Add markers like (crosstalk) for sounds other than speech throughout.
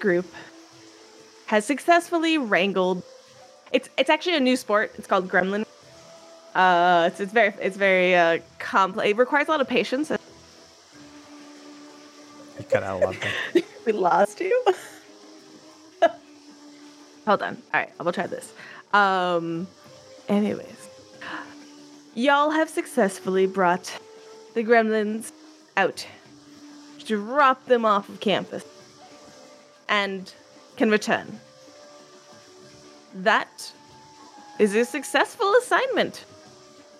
group has successfully wrangled. It's it's actually a new sport. It's called Gremlin. Uh, it's, it's very it's very uh, complex. It requires a lot of patience. You cut out a lot. (laughs) We lost you. (laughs) Hold on. All right, I will try this. Um, anyways, y'all have successfully brought the gremlins out, drop them off of campus, and can return. That is a successful assignment.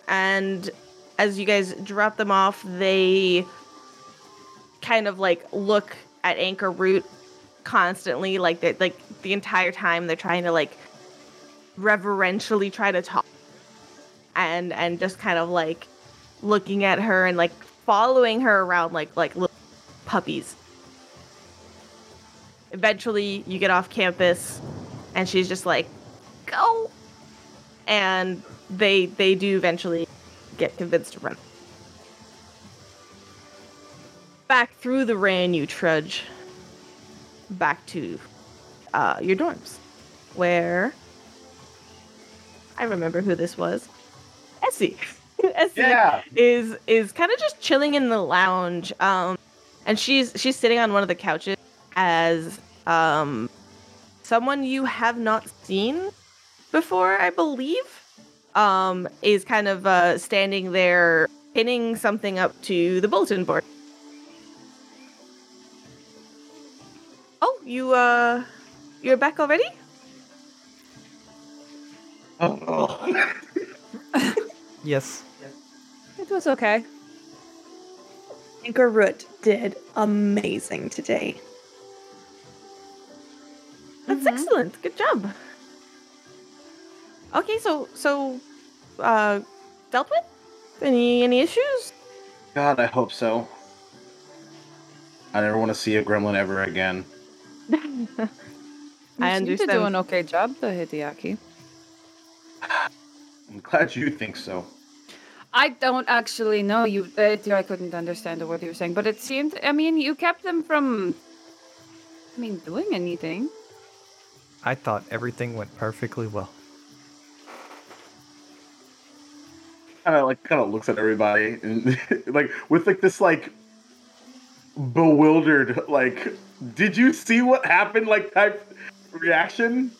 And as you guys drop them off, they kind of like look at Anchor Root constantly, like they like the entire time they're trying to like reverentially try to talk and and just kind of like looking at her and like following her around like like little puppies. Eventually, you get off campus, and she's just like, "Go!" And they they do eventually get convinced to run. Back through the rain, you trudge back to uh, your dorms, where I remember who this was. Essie. (laughs) Essie Yeah. is is kind of just chilling in the lounge. Um, and she's she's sitting on one of the couches as um someone you have not seen before, I believe. Um, is kind of uh standing there pinning something up to the bulletin board. Oh, you uh you're back already? Oh. (laughs) Yes. It was okay. Anchor Root did amazing today. That's excellent. Good job. Okay, so so uh dealt with? Any any issues? God, I hope so. I never want to see a gremlin ever again. (laughs) I You seem to understand. do an okay job, the Hideaki. (sighs) I'm glad you think so. I don't actually know you. Uh, I couldn't understand the word you were saying, but it seemed. I mean, you kept them from. I mean, doing anything. I thought everything went perfectly well. Kind of like kind of looks at everybody and (laughs) like with like this like bewildered like did you see what happened like type reaction?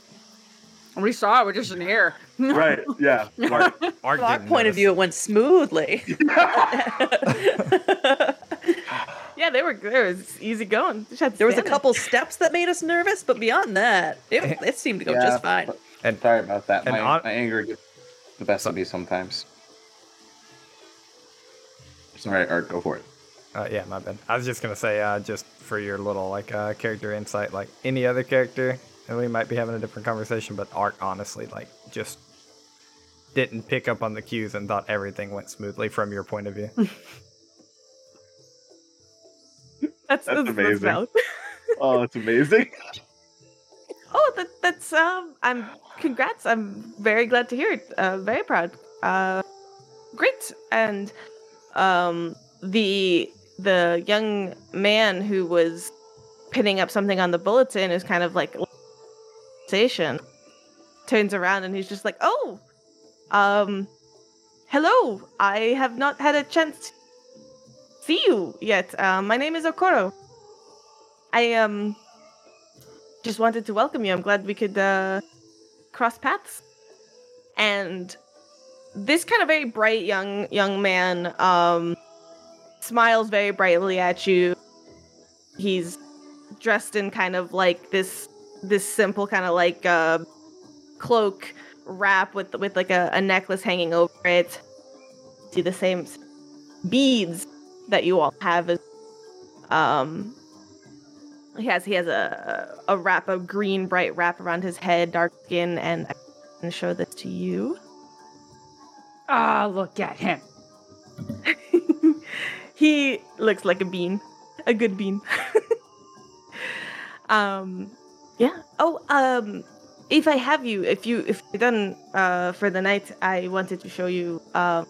We saw it. We're just in here. (laughs) Right. Yeah. Right. Art From our didn't point of view, it went smoothly. (laughs) Yeah, they were there was easy going. Just had to There was a stand couple steps that made us nervous, but beyond that, it, it seemed to go Yeah, just fine. And Sorry about that. My, on- my anger gets the best of me sometimes. Sorry, Art, go for it. Uh, yeah, my bad. I was just gonna say, uh, just for your little like uh, character insight, like any other character, and we might be having a different conversation, but Art honestly like just didn't pick up on the cues and thought everything went smoothly from your point of view. (laughs) That's, That's that's, amazing. valid. (laughs) Oh, it's amazing. (laughs) oh, that, that's um. I'm congrats. I'm very glad to hear it. Uh, very proud. Uh, great. And um, the the young man who was pinning up something on the bulletin is kind of like station turns around and he's just like, oh, um, hello. I have not had a chance to see you yet. Um, my name is Okoro. I um just wanted to welcome you. I'm glad we could uh, cross paths. And this kind of very bright young young man um, smiles very brightly at you. He's dressed in kind of like this this simple kind of like uh, cloak wrap with with like a, a necklace hanging over it. See the same beads that you all have. is um, he has he has a a wrap, a green bright wrap around his head, dark skin, and I can show this to you. Ah, look at him. (laughs) he looks like a bean, a good bean. (laughs) um, yeah. Oh, um, if I have you, if you if you're done uh for the night, I wanted to show you. Um,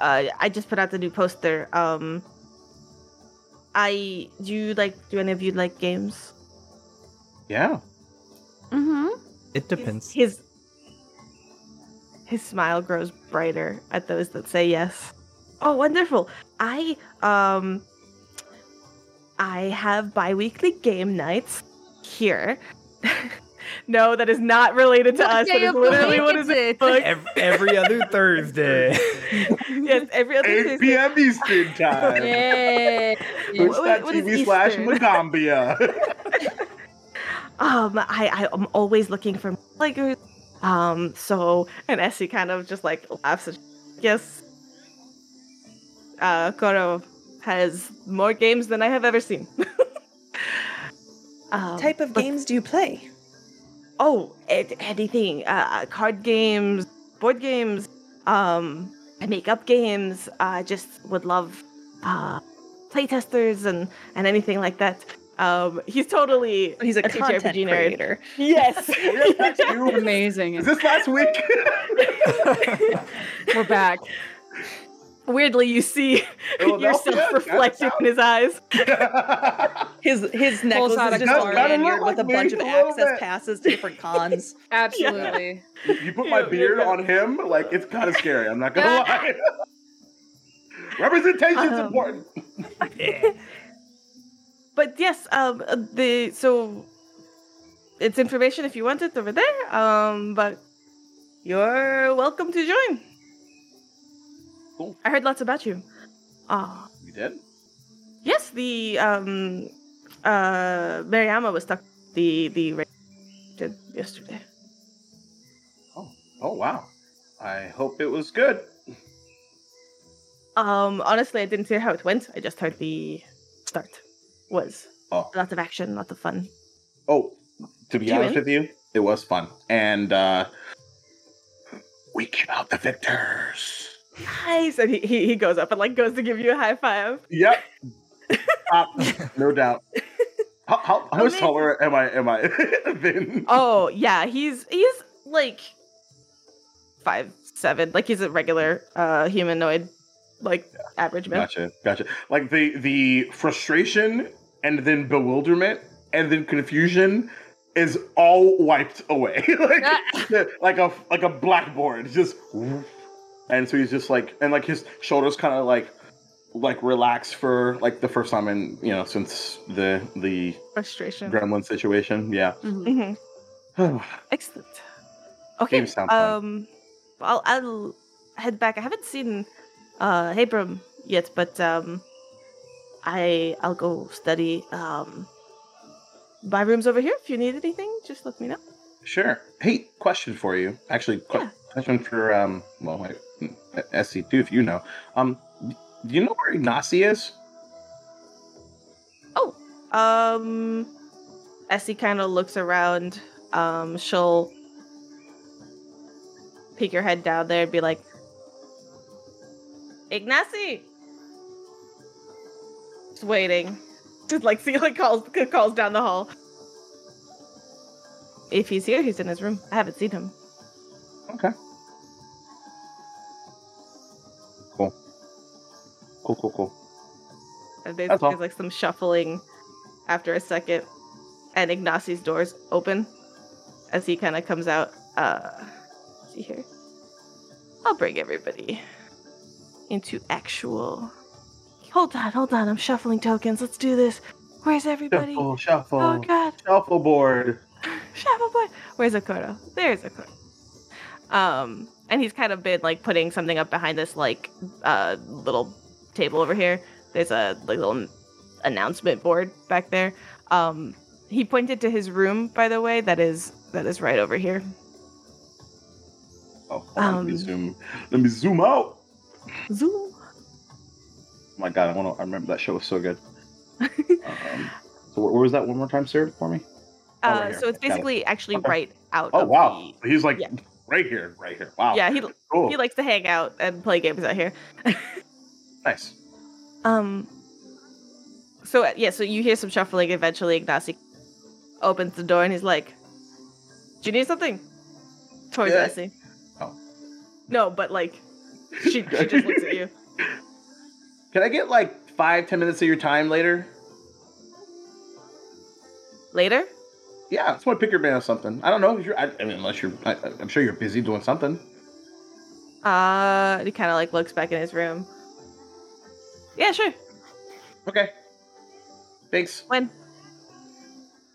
uh, I just put out the new poster. Um, I do you like do any of you like games? Yeah. Mm-hmm. It depends. His his smile grows brighter at those that say yes. Oh, wonderful. I um I have bi-weekly game nights here. (laughs) no, that is not related to us. That is literally what is it? book. Every, every other (laughs) Thursday. yes, every other 8 Thursday. p.m. Eastern (laughs) time. Yay! What- what is Twitch.tv slash Eastern? Magambia. (laughs) Um, I I'm always looking for players. Um, so and Essie kind of just like laughs. And, yes. Uh, Koro has more games than I have ever seen. um, What type of but- games do you play? Oh, ed- anything. Uh, card games, board games. Um, I make up games. I just would love uh, playtesters and and anything like that. Um, he's totally He's a, a content TTRPG creator. Yes. (laughs) Yes, that's. Amazing. Is this last week? (laughs) We're back. Weirdly, you see (laughs) Philadelphia? yourself reflected in his eyes. (laughs) His his necklace out is just card. lanyard Kinda with a look bunch of a access bit. passes to different (laughs) cons. Absolutely. you put my beard on him, like it's kind of scary. I'm not gonna lie. Representation's Um, important. But yes, um, uh, the so it's information if you want it over there. Um, but you're welcome to join. Cool. I heard lots about you. Ah, You did? yes, the um, uh, Mariama was stuck. The the did yesterday. Oh Oh wow. I hope it was good. Um, honestly, I didn't hear how it went. I just heard the start was Oh. lots of action, lots of fun. Oh, to be You honest with you, it was fun. And uh we came out the victors. Nice, and he, he he goes up and like goes to give you a high five. Yep. Uh, (laughs) no doubt. How, how, how much taller am I am I (laughs) than Oh yeah, he's he's like five seven, like he's a regular uh humanoid, like average man. Gotcha, gotcha. Like the the frustration and then bewilderment and then confusion is all wiped away. (laughs) like, like a like a blackboard, just. And so he's just like, and like his shoulders kind of like, like relax for like the first time in you know since the the Frustration. gremlin situation. Yeah. Mhm. hmm (sighs) Excellent. Okay. Games fun. um, I'll I'll head back. I haven't seen uh Abram yet, but um, I I'll go study. Um, my room's over here. If you need anything, just let me know. Sure. Hey, question for you. Actually, que- Yeah. question for um. Well, wait, Essie two if you know. Um, do you know where Ignacy is? Oh, um, Essie kind of looks around. Um, she'll peek her head down there and be like, Ignacy! Just waiting. Just like (laughs) see like calls calls down the hall. If he's here, he's in his room. I haven't seen him. Okay. Cool, cool, cool. And there's, there's like some shuffling after a second, and Ignacy's doors open as he kind of comes out. Uh, let's see here. I'll bring everybody into actual. Hold on, hold on. I'm shuffling tokens. Let's do this. Where's everybody? Shuffle, shuffle, Oh God, shuffleboard. (laughs) shuffleboard. Where's Okoro? There's Okoro. Um, and he's kind of been like putting something up behind this like uh little table over here. There's a like little announcement board back there. Um, he pointed to his room, by the way. That is that is right over here. Oh, on, let me Um, zoom. Let me zoom out. Zoom. Oh my god, I want to. I remember that show was so good. (laughs) um, so where, where was that one more time, sir, for me? Oh, right Uh, here. so it's Got it. basically actually Okay. right out. Oh wow, the- he's like yeah. right here, right here. Wow. yeah, he Cool. he likes to hang out and play games out here. (laughs) nice. Um. So uh, yeah, so you hear some shuffling. Eventually, Ignacy opens the door and he's like, "Do you need something?" Towards Yeah. Essie. Oh. No, but like, she she just looks at you. (laughs) Can I get like five ten minutes of your time later. Later? Yeah, I just want to pick your brain or something. I don't know if you're. I, I mean, unless you're. I, I'm sure you're busy doing something. Uh, he kind of like looks back in his room. Yeah, sure. Okay. Thanks. When?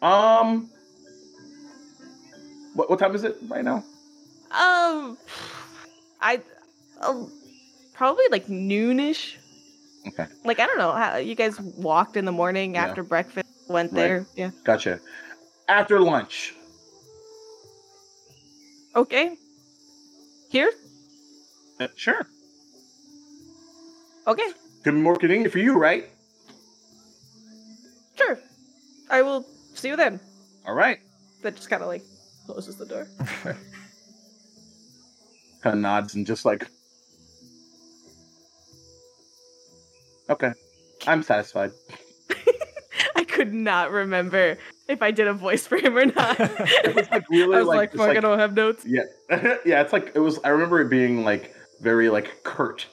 Um. What what time is it right now? Um, (sighs) I, um, probably like noonish. Okay. Like I don't know how you guys walked in the morning Yeah. after breakfast, went Right. there. Yeah. Gotcha. After lunch. Okay. Here. Uh, sure. Okay. Could be more convenient for you, right? Sure. I will see you then. All right. That just kind of like closes the door. (laughs) Kind of nods and just like. Okay. I'm satisfied. (laughs) I could not remember if I did a voice for him or not. (laughs) It was like really I was like, like, fuck, I don't have notes. Yeah, yeah. It's like it was. I remember it being like very like curt.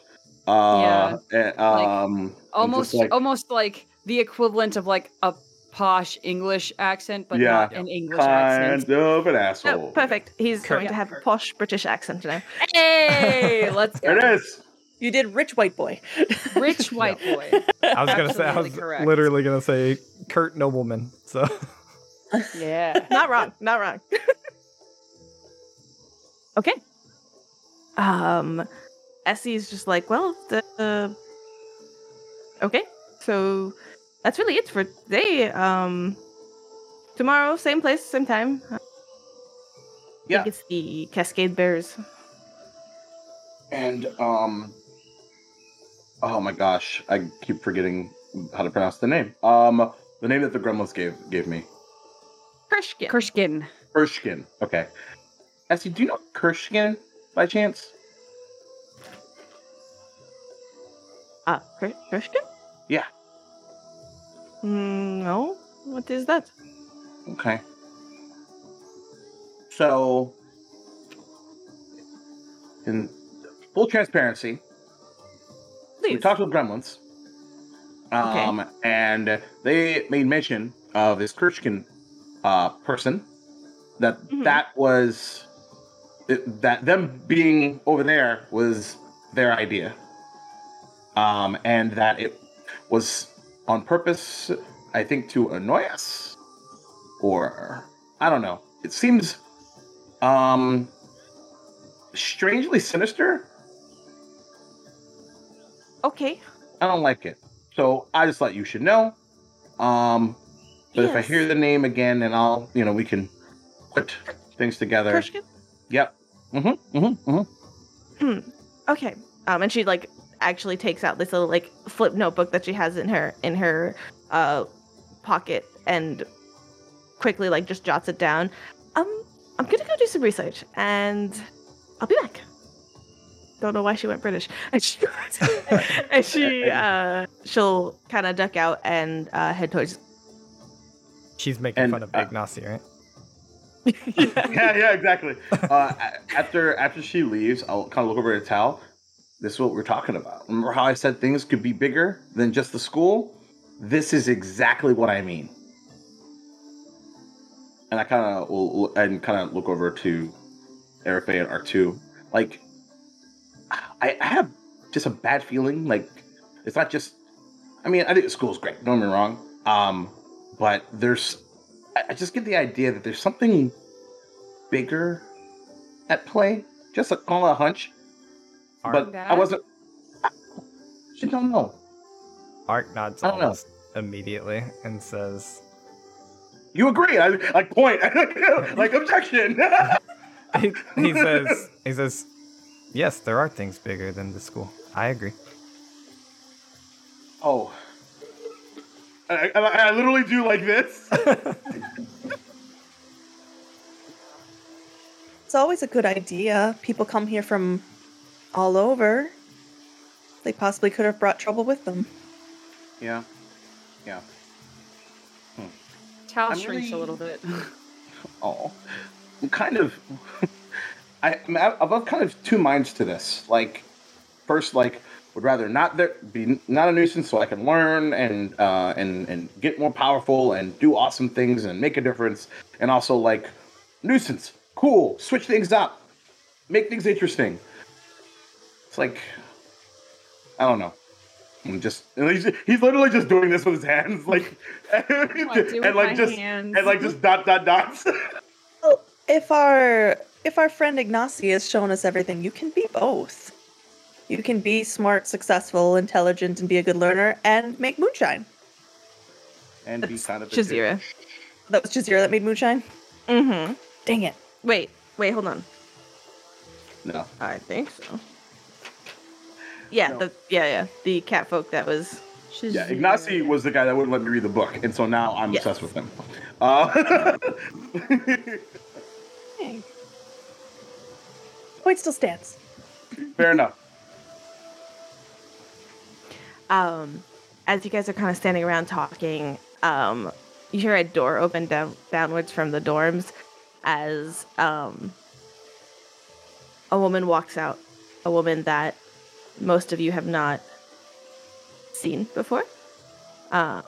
Uh, yeah. Um, and just, Almost, like, almost like the equivalent of like a posh English accent, but Yeah. not an English kind accent. of an No, asshole. perfect. He's going to have a posh British accent now. (laughs) Hey, let's There go. it is. You did rich white boy. Rich (laughs) white boy. I was gonna say I was correct. literally gonna say curt Nobleman. So (laughs) Yeah. not wrong. Not wrong. okay. Um, Essie's just like, well, the uh, okay. So that's really it for today. Um, tomorrow, same place, same time. I Yeah. think it's the Cascade Bears. And um, oh my gosh, I keep forgetting how to pronounce the name. Um, the name that the Gremlins gave gave me, Kershkin. Kershkin. Kershkin. Okay. Essie, do you know Kershkin by chance? Ah, Ker- Yeah. Mm, no. What is that? Okay. So, in full transparency, we talked with Gremlins, um, and they made mention of this Kershkin uh, person. That Mhm. that was it, that them being over there was their idea, um, and that it was on purpose. I think to annoy us, or I don't know. It seems um strangely sinister. Okay. I don't like it. So I just thought you should know. Um, but if I hear the name again, then I'll, you know, we can put things together. Kershkin? Yep. Mm-hmm. Mm-hmm. mm-hmm. Okay. Um, and she like actually takes out this little like flip notebook that she has in her in her uh pocket and quickly like just jots it down. Um, I'm gonna go do some research and I'll be back. Don't know why she went British. (laughs) And she, (laughs) and she uh she'll kind of duck out and uh head towards. she's making And, fun of uh, Big Nasi, right? (laughs) yeah, yeah, exactly. Uh, after after she leaves, I'll kind of look over at Tal. This is what we're talking about. Remember how I said things could be bigger than just the school? This is exactly what I mean. And I kind of and kind of look over to Erife and R2. Like, I, I have just a bad feeling. Like, it's not just. I mean, I think the school's great. Don't get me wrong. Um, but there's I, just get the idea that there's something bigger at play. Just a call a hunch, Ark, but I wasn't. I just don't know. Art nods I don't know. almost immediately and says, You agree? I like point. (laughs) like objection. (laughs) he, he (laughs) says, he says, yes, there are things bigger than the school. I agree. oh, I, I, I literally do like this. It's always a good idea. People come here from all over. They possibly could have brought trouble with them. yeah, yeah. Tal I'm shrinks really- a little bit. (laughs) Oh, I'm kind of. (laughs) I, I'm, I'm of kind of two minds to this. Like, first, like, would rather not there, be not a nuisance, so I can learn and uh, and and get more powerful and do awesome things and make a difference. And also like nuisance, cool, switch things up, make things interesting. It's like I don't know. I'm just he's, he's literally just doing this with his hands, like (laughs) What, do with and like just hands? and like just dot dot dots. (laughs) Well, if our if our friend Ignacy has shown us everything, you can be both. You can be smart, successful, intelligent, and be a good learner, and make moonshine. and be That's kind of a Jazira. That was Jazira that made moonshine. Mm-hmm. Dang it! Wait, wait, hold on. No. I think so. Yeah, No. the yeah, yeah. The cat folk that was Yeah, Ignacy was the guy that wouldn't let me read the book, and so now I'm Yes. obsessed with him. Uh, (laughs) Dang. Point still stands. fair enough. um as you guys are kind of standing around talking, um you hear a door open down downwards from the dorms as um a woman walks out. A woman that most of you have not seen before. Um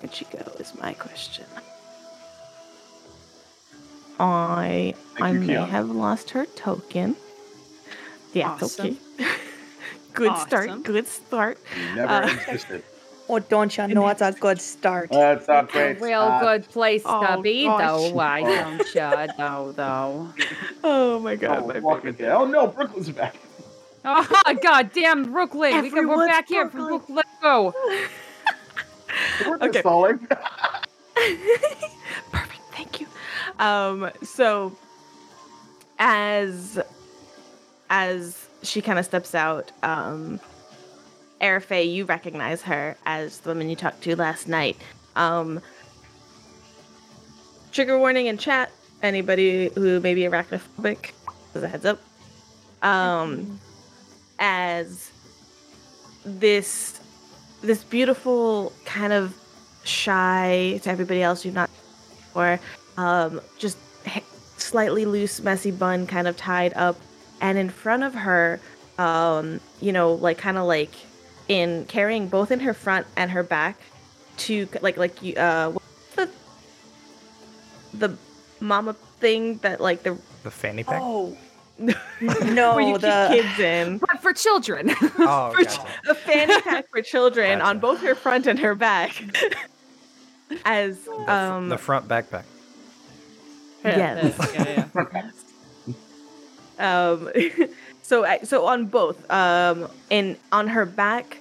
where'd she go is my question. I Thank I you, may Kiana. have lost her token. Yeah, Awesome. okay. (laughs) good Awesome. start. Good start. You never Uh, existed. (laughs) Oh, don't you know it's a good start? That's a A great real start. good place to Oh, be, gosh. though. Why don't (laughs) you, though, though? Oh my god, Oh, my fucking favorite. hell. oh no, Brooklyn's back. Oh, goddamn Brooklyn. we can, we're Everyone's back here for Brooklyn. Brooklyn. Let's go. Okay. stalling. (laughs) Perfect, thank you. Um, so as as she kind of steps out, um, Airfay, you recognize her as the woman you talked to last night. Um, trigger warning in chat. Anybody who may be arachnophobic, as a heads up. Um, as this this beautiful kind of shy to everybody else you've not or um, just h- slightly loose, messy bun kind of tied up, and in front of her, um, you know, like kind of like in carrying both in her front and her back, to like like you uh what's the the mama thing that like the The fanny pack. Oh where (laughs) no, you the keep kids in. But for children. (laughs) (laughs) Oh, for gotcha. a fanny pack for children on both her front and her back. As um the front backpack. yes. yeah, yeah. um so so on both um in on her back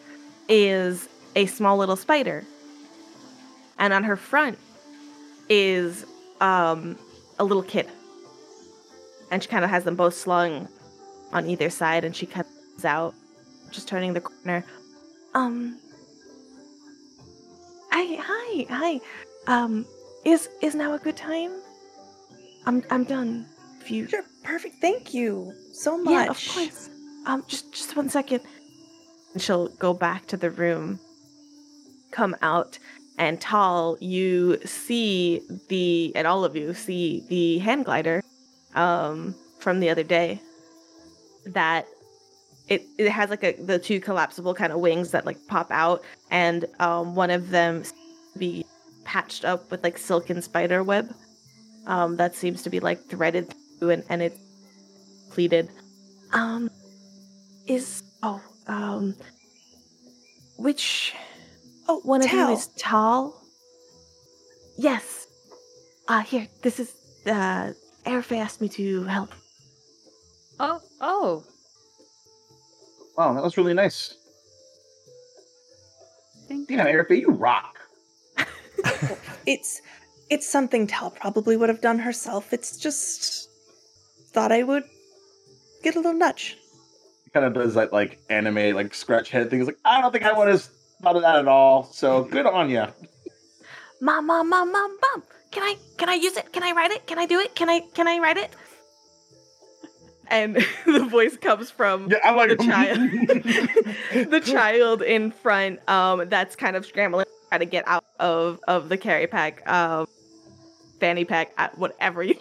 is a small little spider and on her front is um a little kid and she kind of has them both slung on either side and she comes out just turning the corner um hi hi hi um is is now a good time i'm i'm done if you Sure, perfect. Thank you so much. yeah, of course. Um, just just one second. And she'll go back to the room, come out, and Tal, you see the, and all of you see the hand glider, um, from the other day. That it it has like a the two collapsible kind of wings that like pop out, and um, one of them be patched up with like silken spider web. Um, that seems to be like threaded through, and and it's pleated. Um, is oh um, which Oh, one of you is Tal? Yes. Uh here. This is uh. Airfay asked me to help. Oh, oh. Wow, that was really nice. Thank Yeah, Eric, you rock. (laughs) It's it's something Tal probably would have done herself. It's just thought I would get a little nudge. He kind of does that like anime, like scratch head thing. He's like, I don't think I would have thought of that at all. So good on you. Mom, mom, mom, mom, mom. Can I can I use it? Can I write it? Can I do it? Can I can I write it? And (laughs) the voice comes from Yeah, I'm like the (laughs) child (laughs) the child in front um that's kind of scrambling to try to get out of of the carry pack um fanny pack uh, whatever you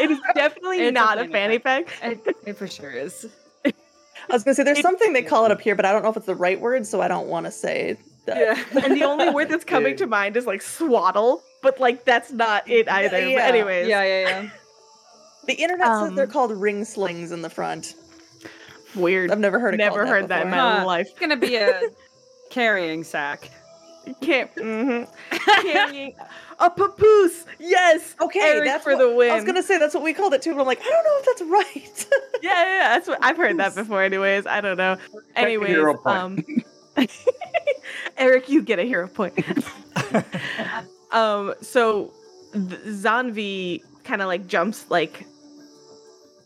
it is definitely It's not a fanny fanny pack, It, it for sure is. I was gonna say there's something they call it up here, but I don't know if it's the right word, so I don't want to say that. Yeah. and the only word that's coming (laughs) to mind is like swaddle, but like that's not it either. But anyways, Yeah, yeah, yeah. (laughs) The internet says they're Um, called ring slings in the front. weird. I've never heard it. Never heard that in my Huh. life. It's gonna be a carrying sack. Can't. (laughs) mhm. Carrying a papoose. Yes. Okay, Eric that's for what, the win. I was gonna say that's what we called it too, but I'm like, I don't know if that's right. Yeah, yeah, yeah, that's what I've heard that before. Anyways, I don't know. Anyways, hero point. um, (laughs) Eric, you get a hero point. (laughs) um, so Zanvi kind of like jumps like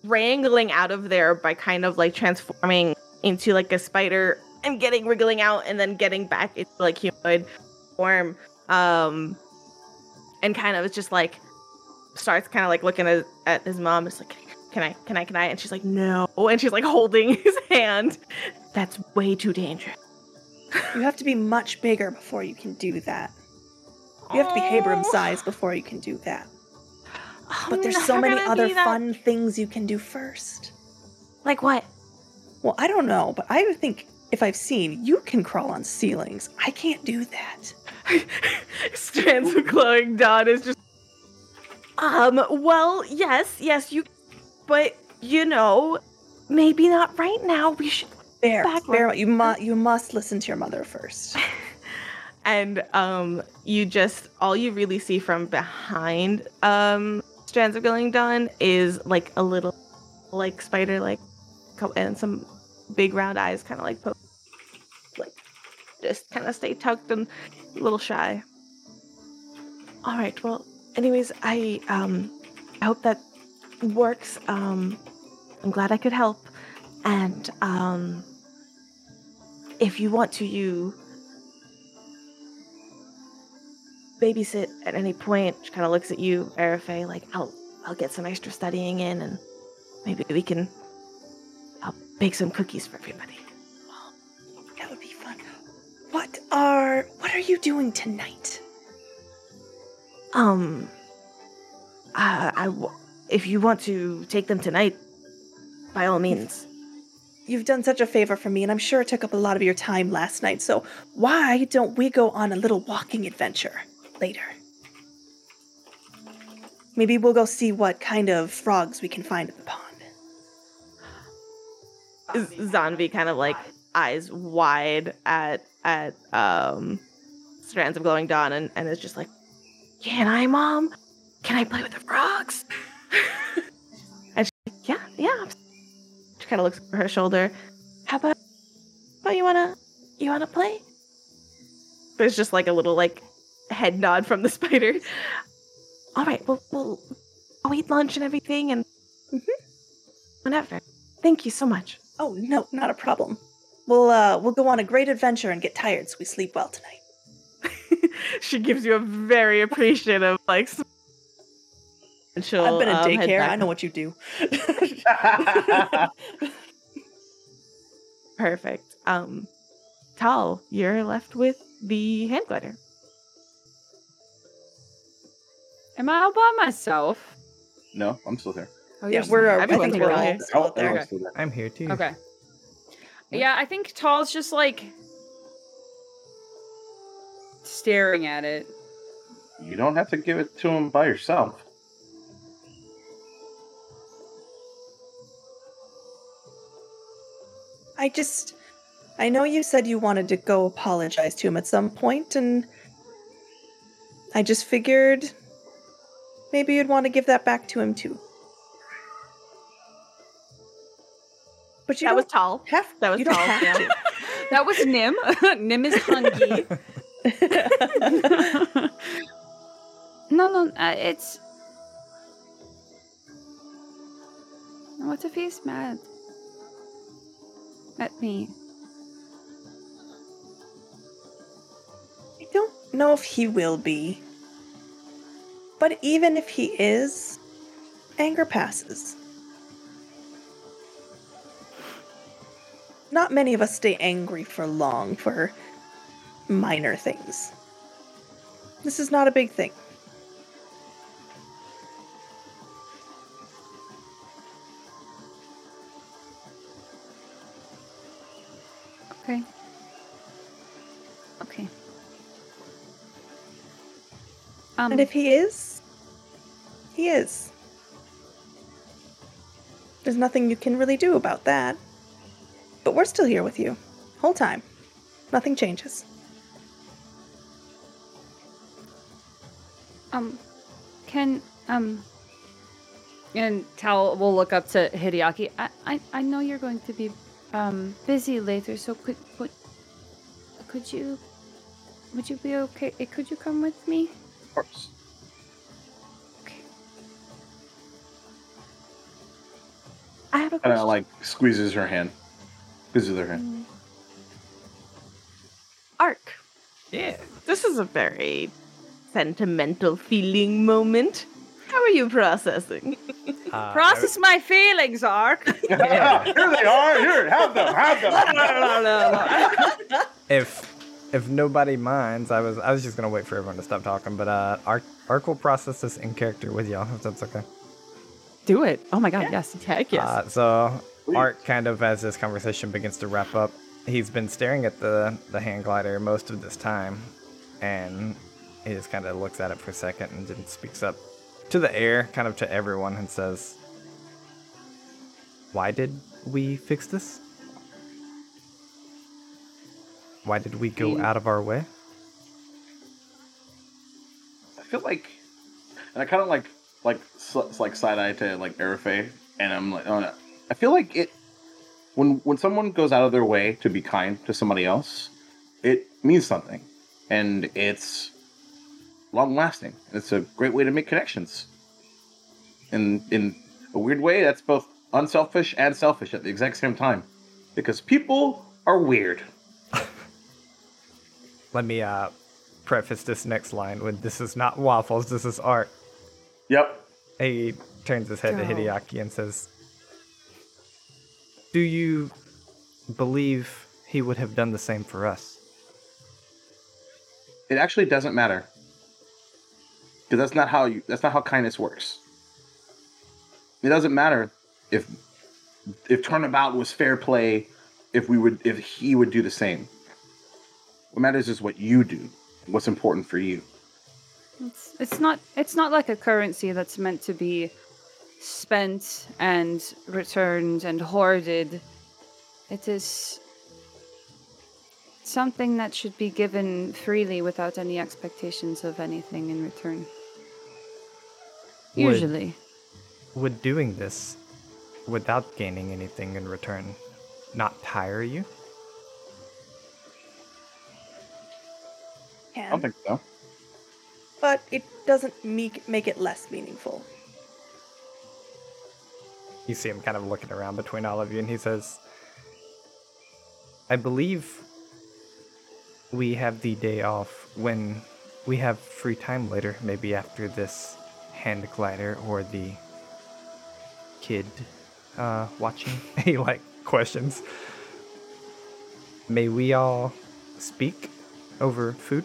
wrangling out of there by kind of like transforming into like a spider and getting wriggling out and then getting back into like humanoid form. Um, and kind of is just like starts kind of like looking at, at his mom. It's like, can I, can I, can I? And she's like, no. And she's like holding (laughs) his hand. That's way too dangerous. You have to be much bigger before you can do that. You have to be Habram size before you can do that. But there's so many other fun things you can do first. Like what? Well, I don't know, but I think if I've seen, you can crawl on ceilings. I can't do that. (laughs) Strands of glowing dawn is just. Um. Well, yes, yes, you. But you know, maybe not right now. We should. Bear, you must you must listen to your mother first. (laughs) And um, you just all you really see from behind um strands of glowing dawn is like a little like spider like and some big round eyes, kind of like po- like just kind of stay tucked and a little shy. All right. Well, anyways, I um I hope that works. Um, I'm glad I could help, and um, if you want to, you babysit at any point. She kind of looks at you, Arafe, like I'll I'll get some extra studying in, and maybe we can I'll bake some cookies for everybody. that would be fun. What are what are you doing tonight? Um, uh, I w- if you want to take them tonight, by all means. You've done such a favor for me, and I'm sure it took up a lot of your time last night. So why don't we go on a little walking adventure later? Maybe we'll go see what kind of frogs we can find in the pond. Zanvi kind of like eyes wide at at um strands of glowing dawn and, and is just like, Can I, mom? Can I play with the frogs? (laughs) and she's like, Yeah, yeah. She kind of looks over her shoulder. How about how about you wanna you wanna play? There's just like a little like head nod from the (laughs) spider. All right, well we'll I'll eat lunch and everything and Mhm. whatever. Thank you so much. Oh no, not a problem. We'll uh we'll go on a great adventure and get tired so we sleep well tonight. (laughs) she gives you a very appreciative like. S- And she'll. I've been in um, head daycare. I know what you do. (laughs) Perfect. Um, Tal, you're left with the hand glider. Am I all by myself? no, I'm still there. Oh, yeah, we're. I think we're all here. still Oh, there. everyone's still there. I'm here too. Okay. Yeah, I think Tal's just like staring at it. You don't have to give it to him by yourself. I just. I know you said you wanted to go apologize to him at some point, and I just figured maybe you'd want to give that back to him too. But you that was don't have. that was you don't have yeah. to. (laughs) That was Nim. (laughs) Nim is hungry. (laughs) no, no, uh, it's. What if he's mad at me? I don't know if he will be. But even if he is, anger passes. Not many of us stay angry for long for minor things. This is not a big thing. Um, And if he is, he is. There's nothing you can really do about that. But we're still here with you. Whole time. Nothing changes. um, can um, and Tal will look up to Hideaki. I, I, I know you're going to be um busy later, so could would could you would you be okay? eh, Could you come with me? Of course. Okay. I have a And. I like squeezes her hand. Squeezes her hand. Arc. Yeah. This is a very sentimental feeling moment. How are you processing? (laughs) Uh, Process my feelings, Ark. (laughs) (laughs) here they are. Here, have them. Have them. if if nobody minds, I was I was just gonna wait for everyone to stop talking, but uh, Ark Ark will process this in character with y'all if that's okay. Do it. Oh my god, yes. Heck yes. Uh, so Sweet. Art kind of as this conversation begins to wrap up, he's been staring at the the hand glider most of this time, and he just kind of looks at it for a second and then speaks up to the air, kind of to everyone, and says, "Why did we fix this? Why did we go Hmm. out of our way?" I feel like, and I kind of like like like side eye to like Arafe, and I'm like, oh, no. I feel like it when when someone goes out of their way to be kind to somebody else, it means something, and it's long lasting. It's a great way to make connections. And in a weird way, that's both unselfish and selfish at the exact same time, because people are weird. Let me uh, preface this next line with, "This is not waffles. This is art." Yep. He turns his head to Go. Hideaki and says, Do you believe he would have done the same for us? it actually doesn't matter because that's not how you that's not how kindness works it doesn't matter if if turnabout was fair play if we would if he would do the same what matters is what you do what's important for you It's, it's not it's not like a currency that's meant to be spent and returned and hoarded. It is something that should be given freely without any expectations of anything in return. Would- Usually. Would doing this without gaining anything in return not tire you? I don't think so but it doesn't make make it less meaningful. You see him kind of looking around between all of you, and he says, I believe we have the day off when we have free time later, maybe after this hand glider or the kid uh, watching. (laughs) he like questions. May we all speak over food?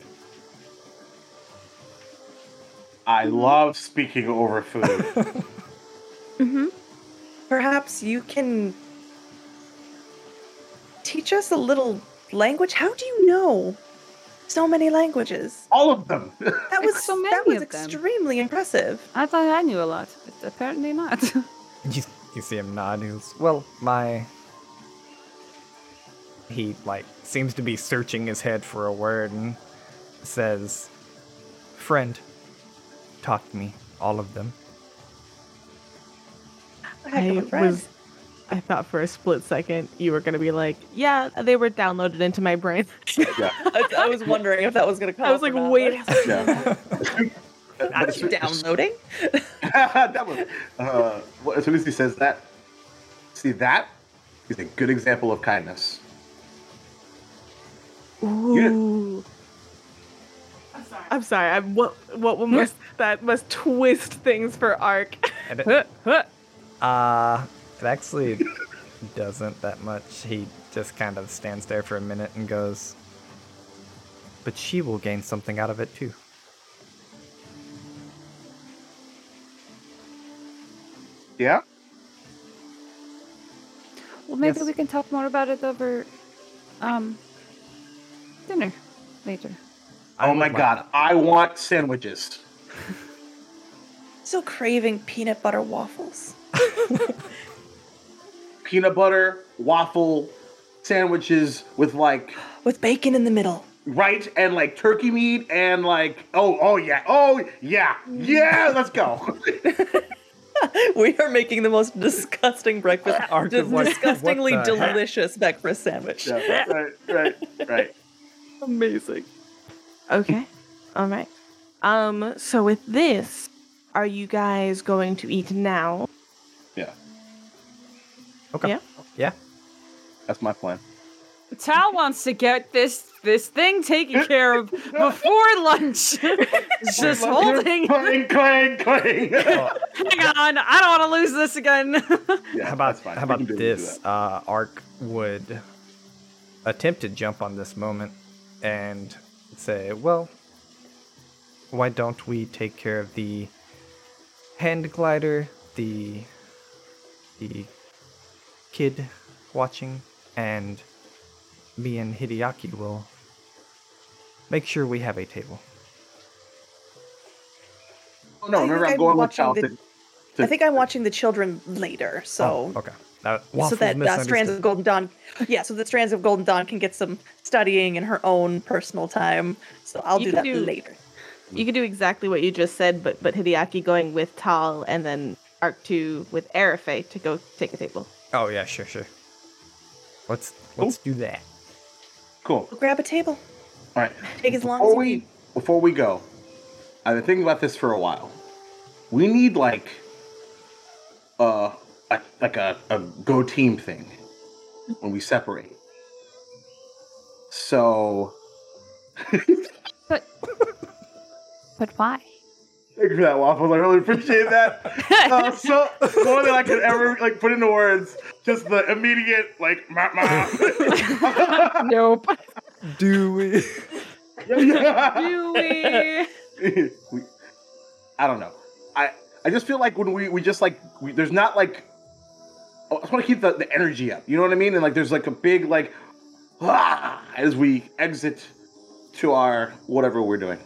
I love speaking over food (laughs) Mm-hmm. Perhaps you can teach us a little language. How do you know so many languages? all of them (laughs) That was so that many was of them. extremely impressive. I thought I knew a lot, but apparently not. (laughs) You, you see him nod. He "Well, my." He like seems to be searching his head for a word and says, "Friend, taught me all of them." Heck of I a friend. was. I thought for a split second you were gonna be like, "Yeah, they were downloaded into my brain." yeah (laughs) I, I was wondering if that was gonna come. I was like, "Wait." but- yeah But Are you downloading? (laughs) that was, uh, well, as soon as he says that, see that is a good example of kindness. Ooh. I'm sorry. I'm what? What one (laughs) must that must twist things for Arc? And it- (laughs) (laughs) Uh, it actually doesn't that much. He just kind of stands there for a minute and goes, "But she will gain something out of it too." Yeah. well, maybe Yes. we can talk more about it over um dinner later. I oh my would like- god, I want sandwiches. So craving peanut butter waffles. (laughs) Peanut butter, waffle, sandwiches with like With bacon in the middle. right and like turkey meat and like oh oh yeah oh yeah yeah let's go. (laughs) we are making the most disgusting breakfast. (laughs) Arc Just disgustingly what the heck? delicious breakfast sandwich. Yeah, right, right, right. Amazing. Okay. All right. Um. So with this, are you guys going to eat now? Yeah, Okay. Yeah. Yeah. that's my plan. Tal wants to get this this thing taken care of (laughs) before lunch. (laughs) Just holding. Clang, clang, clang. (laughs) Hang on, I don't want to lose this again. yeah, How about how about can do- we can do this? that. Uh, Ark would attempt to jump on this moment and say, "Well, why don't we take care of the hand glider, the the kid watching, and me and Hideaki will make sure we have a table." Oh, no, remember I'm I'm going with watching Cal. the- to- to- I think I'm watching the children later, so Oh, okay. Uh, so that uh, strands of glowing dawn, yeah, so the strands of glowing dawn can get some studying in her own personal time. So I'll You do that do- later. You can do exactly what you just said, but but Hideaki going with Tal and then Arc Two with Arafe to go take a table. Oh yeah, sure, sure. Let's let's do that. Cool. We'll grab a table. All right. Take as long before as you we need. before we go, I've been thinking about this for a while. We need like uh a, like a, a go team thing when we separate. So but but why? thank you for that waffles. I really appreciate that. Uh, (laughs) so more than I could ever like put into words. Just the immediate like ma ma. (laughs) Nope. Do we? (laughs) Do we? we, I don't know. I I just feel like when we we just like we, there's not like I just want to keep the, the energy up. You know what I mean? And like there's like a big like ah, as we exit to our whatever we're doing.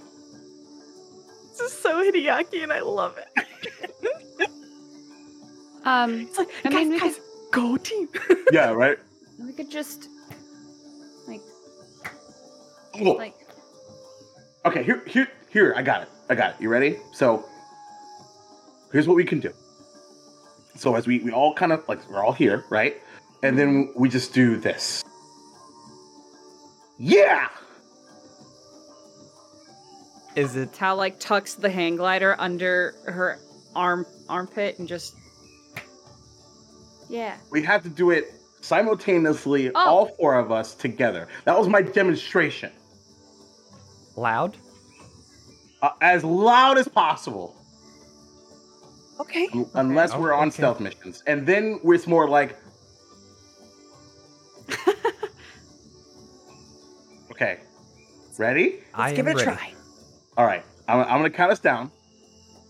This is so Hideaki, and I love it. (laughs) Um, It's like, I guys, mean, we guys, go team. (laughs) Yeah, right. we could just like Cool. like Okay, here here here I got it. I got it. You ready? So here's what we can do. So as we we all kind of like we're all here, right? And then we just do this. Yeah. Is it? Tal like tucks the hang glider under her arm armpit and just yeah. we had to do it simultaneously, Oh. all four of us together. That was my demonstration, Loud? uh, as loud as possible, Um, okay. unless Oh, we're on okay. stealth missions. And then it's more like, (laughs) okay, ready? I Let's give am it a ready. try. All right, I'm, I'm gonna count us down,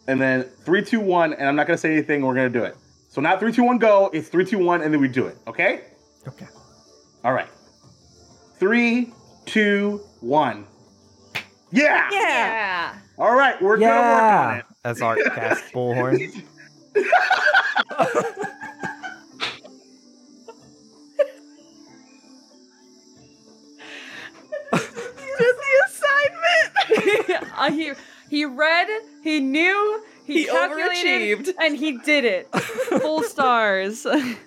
and then three, two, one, and I'm not gonna say anything. We're gonna do it. So not three, two, one, go. It's three, two, one, and then we do it. Okay? Okay. All right. Three, two, one. Yeah. Yeah. All right, we're gonna work on it. As Ark casts (laughs) bullhorn. the assignment. (laughs) Uh, he he read, he knew, he, He calculated, overachieved. and he did it. Full stars. (laughs)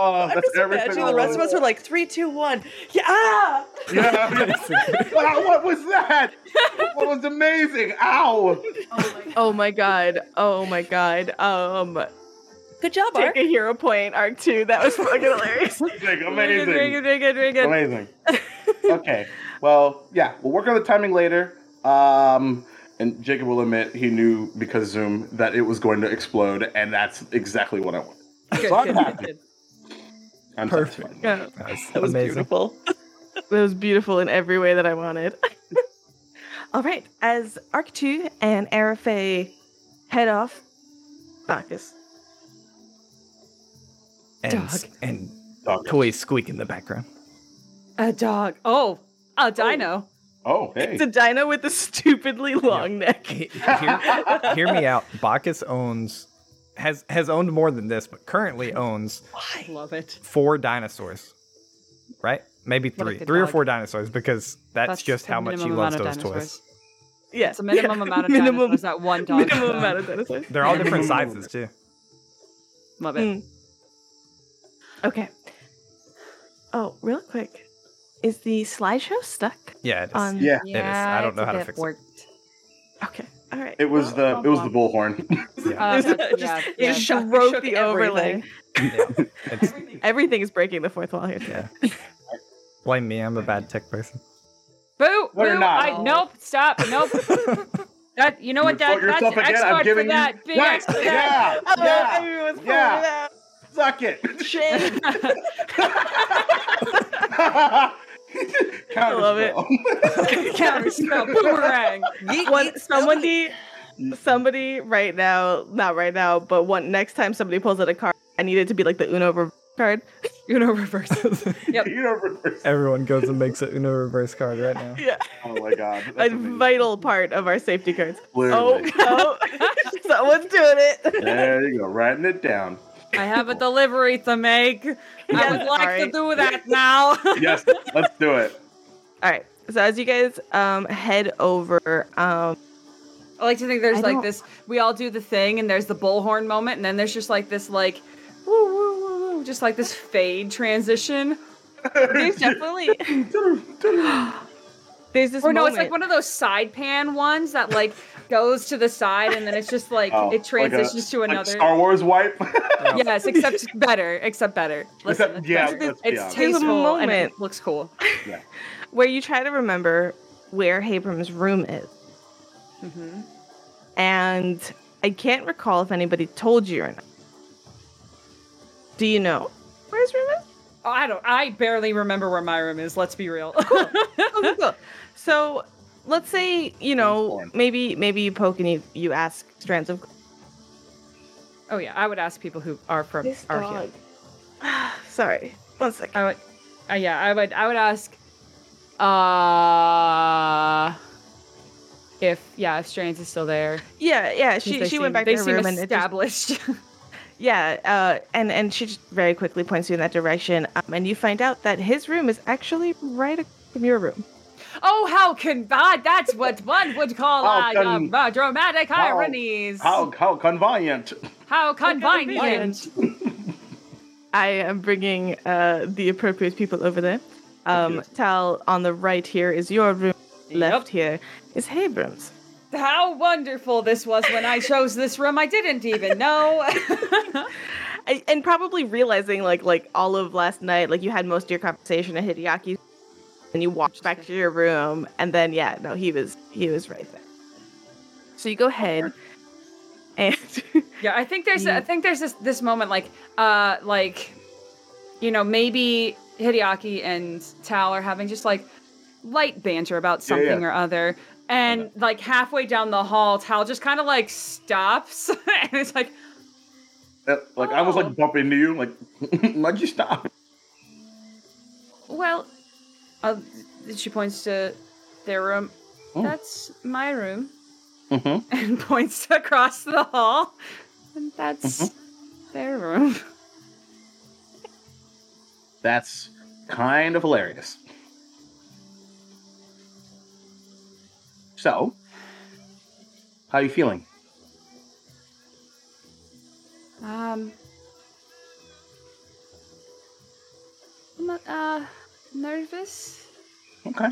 Oh, I'm that's everything. imagining the rest of us are like three, two, one. Yeah. ah! Yeah. (laughs) wow, what was that? That was amazing. Ow. (laughs) Oh my god. Oh my god. Um, Good job, take Ark. a hero point, Arc Two. That was fucking hilarious. Amazing. Very good, Amazing. very good, very good, very good. Amazing. okay. Well, yeah, we'll work on the timing later. Um, and Jacob will admit he knew because Zoom that it was going to explode, and that's exactly what I wanted. Good, So I'm good, happy. good. I'm Perfect. satisfied. Yeah, That's That was beautiful. (laughs) (laughs) that was beautiful in every way that I wanted. (laughs) All right, as Arc Two and Arafe head off, Bacchus. And, Dog. and Dog. toys squeak in the background. A dog. Oh, a oh. dino. Oh, hey. It's a dino with a stupidly long neck. Hear, hear me out. Bacchus owns has has owned more than this, but currently owns I Love it. four dinosaurs. Right? Maybe What a three, good three or dog. four dinosaurs because that's, just the how much he minimum loves amount those of toys. dinosaurs. Yeah, It's a minimum (laughs) yeah. amount of minimum, dinosaurs that one dog. minimum can amount own. of (laughs) dinosaurs. They're all different sizes too. Love it. Mm. Okay. Oh, real quick, is the slideshow stuck? Yeah, it is. On Yeah. It is. I don't know how to bit fix it. worked. Okay. All right. It was the it was the bullhorn. (laughs) Yeah. Uh, just, yeah, it yeah. just Shook- broke shook the overlay. everything. yeah. It's, (laughs) Everything is breaking the fourth wall here. Yeah. (laughs) blame me. I'm a bad tech person. Boo! No, you're boo, not. I, nope. Stop. Nope. that you know what? insult That that's yourself again, X I'm card for giving you- that. Big Right, X for that. Yeah, Oh, yeah, everyone's yeah. it out. Suck it. Shame. (laughs) I love it. Counter (laughs) (laughs) spell boomerang. One, somebody, somebody right now, not right now, but one next time somebody pulls out a card, I need it to be like the Uno reverse card. Uno reverse. Yep. You know, reverse- Everyone goes and makes an Uno reverse card right now. Yeah, oh my god, a amazing. vital part of our safety cards. Oh, Literally. oh, oh someone's doing it. There you go, writing it down. I have a delivery to make. (laughs) I would like sorry. to do that now. (laughs) Yes, let's do it. All right. So as you guys um head over, um, I like to think there's I like don't- this. We all do the thing, and there's the bullhorn moment, and then there's just like this, like, woo woo woo woo, just like this fade transition. (laughs) there's definitely there's this Or no, it's like one of those side pan ones that like (laughs) goes to the side, and then it's just like Oh, it transitions to like another. Star Wars wipe. (laughs) (laughs) yes, except better, except better. Listen, Except- it's yeah, better. it's honest. There's a tasteful and it looks cool. Yeah. where you try to remember where Habram's room is. mm-hmm. And I can't recall if anybody told you or not. Do you know where his room is? I don't. I barely remember where my room is. Let's be real. Cool, cool, cool. (laughs) So let's say, you know, maybe maybe you poke and you, you ask strands of oh yeah, I would ask people who are from this are dog. here. (sighs) Sorry. One second. I would. Uh, yeah, I would. I would ask. Uh. If yeah, if Strands is still there, Yeah, yeah. She they she went back They to her seem room and it just, established. (laughs) yeah, uh, and and she just very quickly points you in that direction, um, and you find out that his room is actually right across from your room. oh, how can ah, That's what one would call How uh, con- uh, dramatic how- ironies. How how convenient. How convenient. (laughs) I am bringing uh, the appropriate people over there. Um, Yes. Tal, on the right here is your room. Left Yep. here is Habram's. How wonderful this was when I chose this room. I didn't even know. (laughs) And probably realizing like like all of last night, like you had most of your conversation at Hideaki, and you walked back to your room, and then yeah, no, he was he was right there. So you go ahead, and (laughs) Yeah, I think there's I think there's this this moment like uh like you know maybe Hideaki and Tal are having just like light banter about Yeah, something yeah. or other. And like halfway down the hall, Tal just kind of like stops (laughs) and it's like, Uh, Like I was Oh. like bump into you. Like, (laughs) why'd you stop? well, uh, she points to their room. Oh. That's my room, Mm-hmm. (laughs) and points across the hall, and that's their room. That's kind of hilarious. So, how are you feeling? Um, I'm not, uh, nervous. Okay.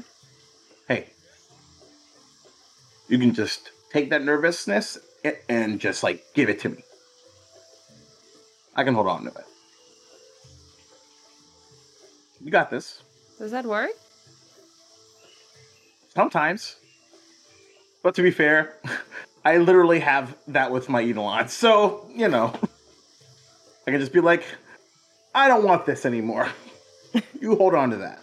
Hey, you can just take that nervousness and just like give it to me. I can hold on to it. You got this. Does that work? Sometimes. But to be fair, (laughs) I literally have that with my Eidolon. So, you know, I can just be like, I don't want this anymore. (laughs) you hold on to that.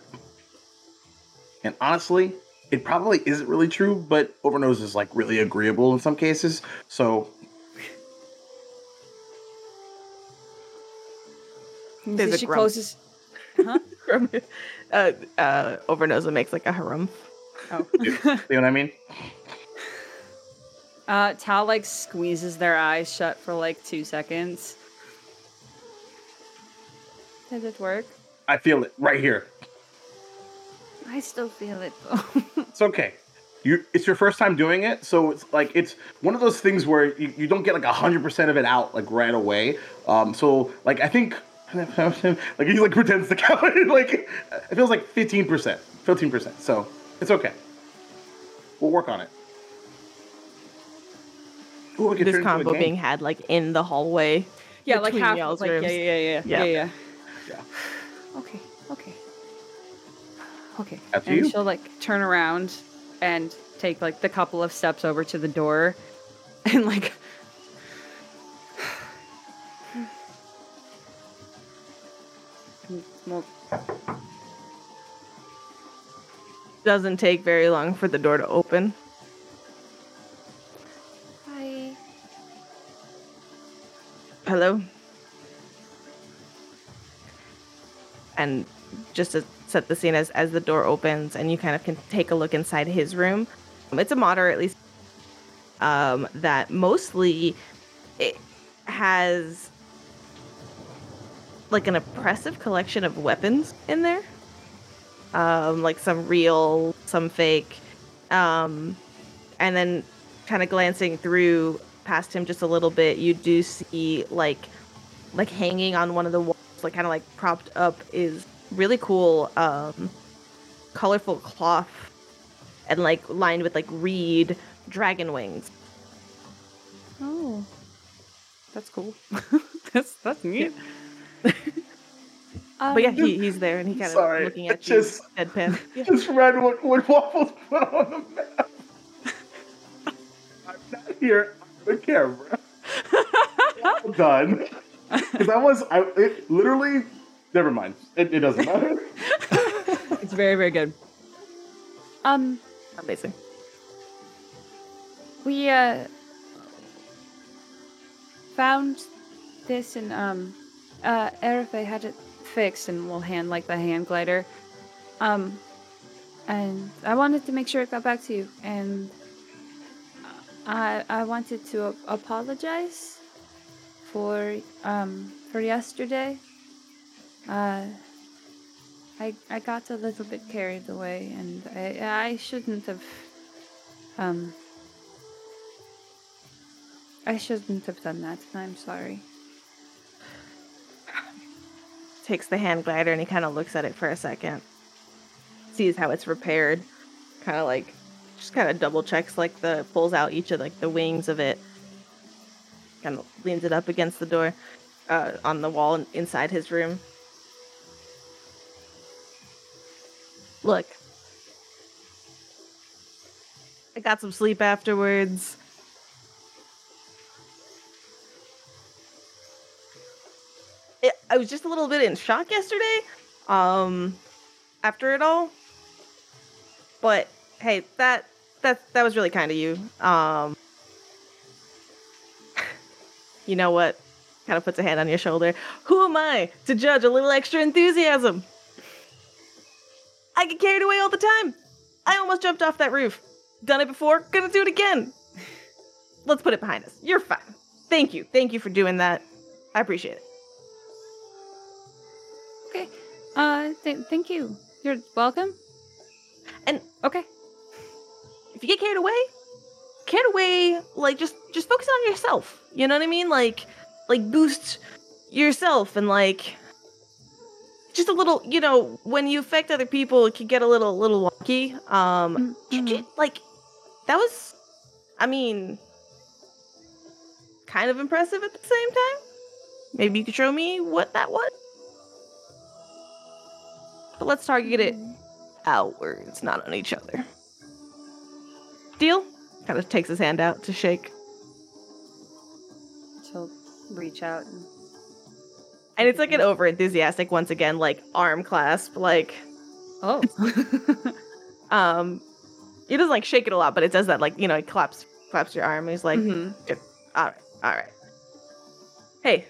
And honestly, it probably isn't really true, but Overnose is like really agreeable in some cases. So, There's she grump. closes. Huh? (laughs) uh, uh, Overnosa makes like a harumph. Oh. You know what I mean? Uh, Tal like squeezes their eyes shut for like two seconds. Does it work? I feel it right here. I still feel it though. (laughs) It's okay. You, it's your first time doing it, so it's like it's one of those things where you, you don't get like hundred percent of it out like right away. Um, so like I think (laughs) like he like pretends to count it (laughs) like it feels like fifteen percent, fifteen percent. So it's okay. We'll work on it. Ooh, This turn it into a combo being had like in the hallway. yeah, like between half. y'all's Like, yeah, rooms. yeah, yeah, yeah, Yeah. yeah, yeah. Yeah. Okay, okay, okay. After and you. she'll like turn around and take like the couple of steps over to the door, (laughs) and like. (sighs) Well, Doesn't take very long for the door to open. Hello? And just to set the scene as, as the door opens and you kind of can take a look inside his room. It's a moderately um, that mostly it has like an oppressive collection of weapons in there. Um, like some real, some fake. Um, and then kind of glancing through past him just a little bit, you do see like like hanging on one of the walls, like kind of like propped up is really cool um colorful cloth and like lined with like reed dragon wings. Oh, that's cool. (laughs) that's that's neat. um, (laughs) But yeah, he, he's there and he kind of Sorry, looking I at you just- deadpan. Yeah. (laughs) Just read what, what Waffles put on the map. I'm not here on the camera. Done. Because I was, I it literally, never mind. It, it doesn't matter. (laughs) it's very very good. Um, Amazing. we uh found this and um uh Arafe had it fixed and we'll hand like the hand glider. Um and I wanted to make sure it got back to you and I I wanted to apologize for um for yesterday. Uh I I got a little bit carried away and I I shouldn't have um I shouldn't have done that. and I'm sorry. Takes the hand glider and he kind of looks at it for a second. Sees how it's repaired. Kind of like just kind of double checks like the pulls out each of like the wings of it. Kind of leans it up against the door uh, on the wall inside his room. Look. I got some sleep afterwards. it, I was just a little bit in shock yesterday, um, after it all. But hey, that that that was really kind of you. Um, (laughs) you know what? Kind of puts a hand on your shoulder. Who am I to judge a little extra enthusiasm? I get carried away all the time. I almost jumped off that roof. Done it before. Gonna do it again. (laughs) Let's put it behind us. You're fine. Thank you. Thank you for doing that. I appreciate it. Okay. Uh, th- thank you. You're welcome. And Okay. If you get carried away, carried away, like just just focus on yourself. You know what I mean? Like like boost yourself and like just a little, you know, when you affect other people, it can get a little a little wonky. Um Mhm. like that was I mean kind of impressive at the same time. Maybe you could show me what that was. But let's target it outwards, not on each other. Deal? Kind of takes his hand out to shake. She'll reach out and And it's like an over enthusiastic, once again, like arm clasp. Like, oh. (laughs) um, he doesn't like shake it a lot, but it does that, like, you know, it claps, claps your arm. He's like, Mhm. all right, all right. Hey,